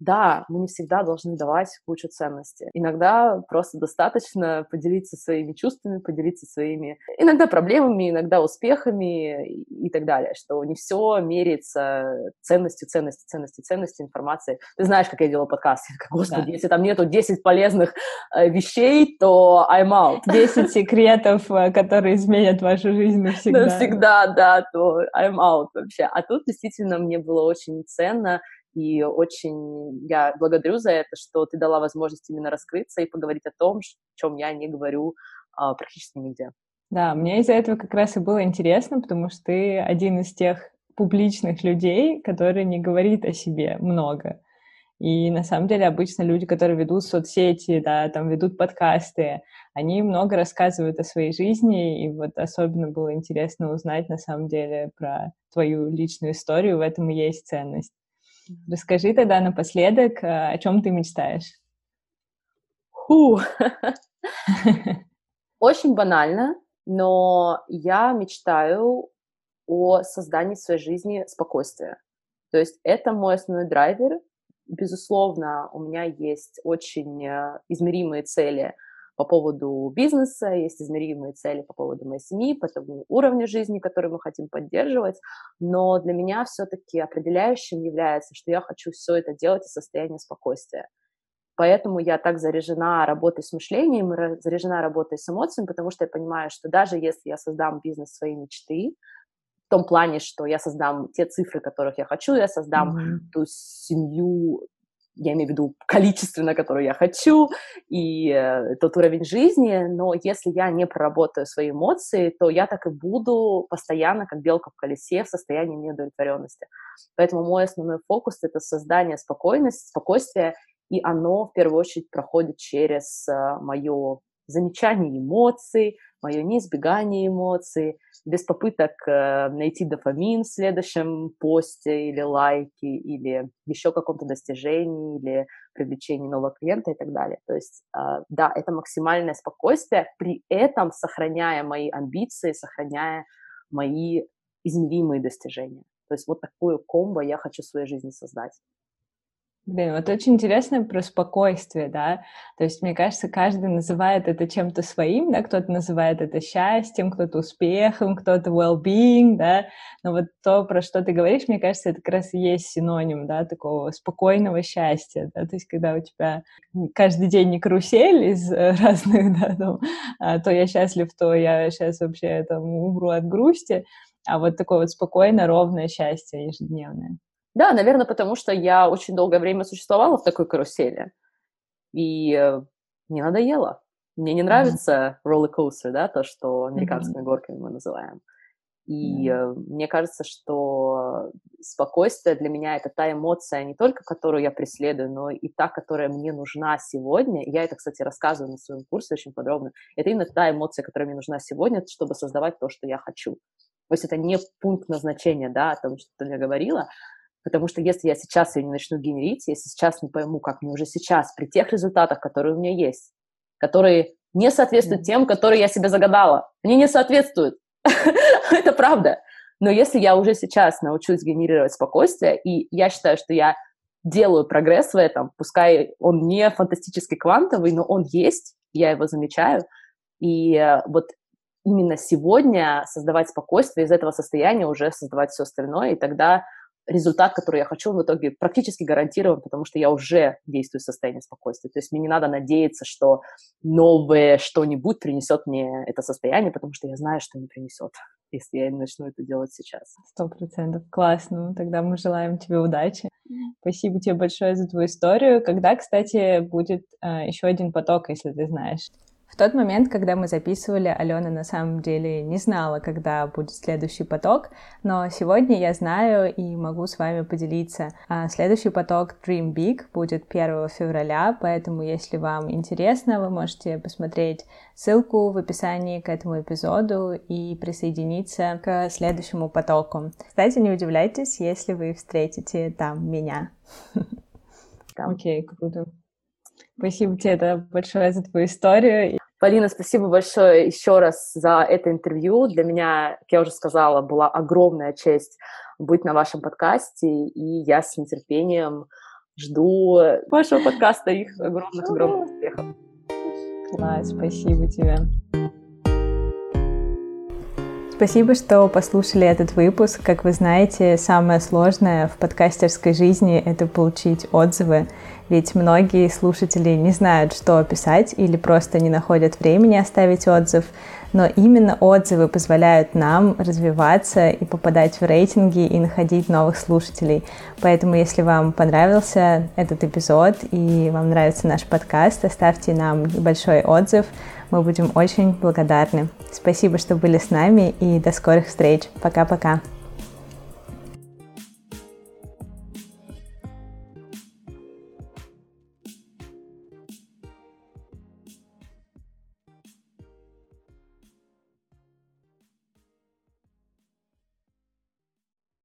да, мы не всегда должны давать кучу ценности. Иногда просто достаточно поделиться своими чувствами, поделиться своими иногда проблемами, иногда успехами и так далее, что не все меряется ценностью, ценностью, ценностью, ценностью информации. Ты знаешь, как я делаю подкаст. Господи, да. если там нету 10 полезных э, вещей, то I'm out. 10 секретов, э, которые изменят вашу жизнь навсегда. Навсегда, да, то I'm out вообще. А тут действительно мне было очень ценно и очень я благодарю за это, что ты дала возможность именно раскрыться и поговорить о том, о чем я не говорю а, практически нигде. Да, мне из-за этого как раз и было интересно, потому что ты один из тех публичных людей, который не говорит о себе много. И на самом деле обычно люди, которые ведут соцсети, да, там ведут подкасты, они много рассказывают о своей жизни, и вот особенно было интересно узнать на самом деле про твою личную историю, в этом и есть ценность. Расскажи тогда напоследок, э, о чем ты мечтаешь. Очень банально, но я мечтаю о создании в своей жизни спокойствия. То есть это мой основной драйвер. Безусловно, у меня есть очень э, измеримые цели – по поводу бизнеса, есть измеримые цели по поводу моей семьи, по тому уровню жизни, который мы хотим поддерживать, но для меня все-таки определяющим является, что я хочу все это делать из состояния спокойствия. Поэтому я так заряжена работой с мышлением, заряжена работой с эмоциями, потому что я понимаю, что даже если я создам бизнес своей мечты, в том плане, что я создам те цифры, которых я хочу, я создам mm-hmm. ту семью, я имею в виду количественно, которое я хочу, и э, тот уровень жизни, но если я не проработаю свои эмоции, то я так и буду постоянно, как белка в колесе, в состоянии неудовлетворенности. Поэтому мой основной фокус — это создание спокойности, спокойствия, и оно в первую очередь проходит через э, мое замечание эмоций, мое неизбегание эмоций, без попыток э, найти дофамин в следующем посте или лайке, или еще каком-то достижении, или привлечении нового клиента и так далее. То есть, э, да, это максимальное спокойствие, при этом сохраняя мои амбиции, сохраняя мои измеримые достижения. То есть вот такую комбо я хочу в своей жизни создать. Блин, вот очень интересно про спокойствие, да, то есть, мне кажется, каждый называет это чем-то своим, да, кто-то называет это счастьем, кто-то успехом, кто-то well-being, да, но вот то, про что ты говоришь, мне кажется, это как раз и есть синоним, да, такого спокойного счастья, да, то есть, когда у тебя каждый день не карусель из э, разных, да, там, а, то я счастлив, то я сейчас вообще там умру от грусти, а вот такое вот спокойное, ровное счастье ежедневное. Да, наверное, потому что я очень долгое время существовала в такой карусели, и э, мне надоело. Мне не нравится mm-hmm. роллер-костер, да, то, что американскими mm-hmm. горками мы называем. И mm-hmm. мне кажется, что спокойствие для меня это та эмоция не только, которую я преследую, но и та, которая мне нужна сегодня. Я это, кстати, рассказываю на своем курсе очень подробно. Это именно та эмоция, которая мне нужна сегодня, чтобы создавать то, что я хочу. То есть это не пункт назначения, да, о том, что ты мне говорила, Потому что если я сейчас ее не начну генерить, если сейчас не пойму, как мне уже сейчас, при тех результатах, которые у меня есть, которые не соответствуют тем, которые я себе загадала, они не соответствуют. Это правда. Но если я уже сейчас научусь генерировать спокойствие, и я считаю, что я делаю прогресс в этом, пускай он не фантастически квантовый, но он есть, я его замечаю, и э, вот именно сегодня создавать спокойствие, из этого состояния уже создавать все остальное, и тогда результат, который я хочу, в итоге практически гарантирован, потому что я уже действую в состоянии спокойствия. То есть мне не надо надеяться, что новое что-нибудь принесет мне это состояние, потому что я знаю, что не принесет, если я начну это делать сейчас. Сто процентов. Классно. Тогда мы желаем тебе удачи. Спасибо тебе большое за твою историю. Когда, кстати, будет э, еще один поток, если ты знаешь? В тот момент, когда мы записывали, Алена на самом деле не знала, когда будет следующий поток, но сегодня я знаю и могу с вами поделиться. А следующий поток Dream Big будет 1 февраля, поэтому если вам интересно, вы можете посмотреть ссылку в описании к этому эпизоду и присоединиться к следующему потоку. Кстати, не удивляйтесь, если вы встретите там меня. Окей, okay, круто. Спасибо тебе большое за твою историю. Полина, спасибо большое еще раз за это интервью. Для меня, как я уже сказала, была огромная честь быть на вашем подкасте, и я с нетерпением жду вашего подкаста, их огромных-огромных успехов. Класс, спасибо тебе. Спасибо, что послушали этот выпуск. Как вы знаете, самое сложное в подкастерской жизни — это получить отзывы. Ведь многие слушатели не знают, что писать или просто не находят времени оставить отзыв. Но именно отзывы позволяют нам развиваться и попадать в рейтинги и находить новых слушателей. Поэтому, если вам понравился этот эпизод и вам нравится наш подкаст, оставьте нам небольшой отзыв — мы будем очень благодарны. Спасибо, что были с нами и до скорых встреч. Пока-пока.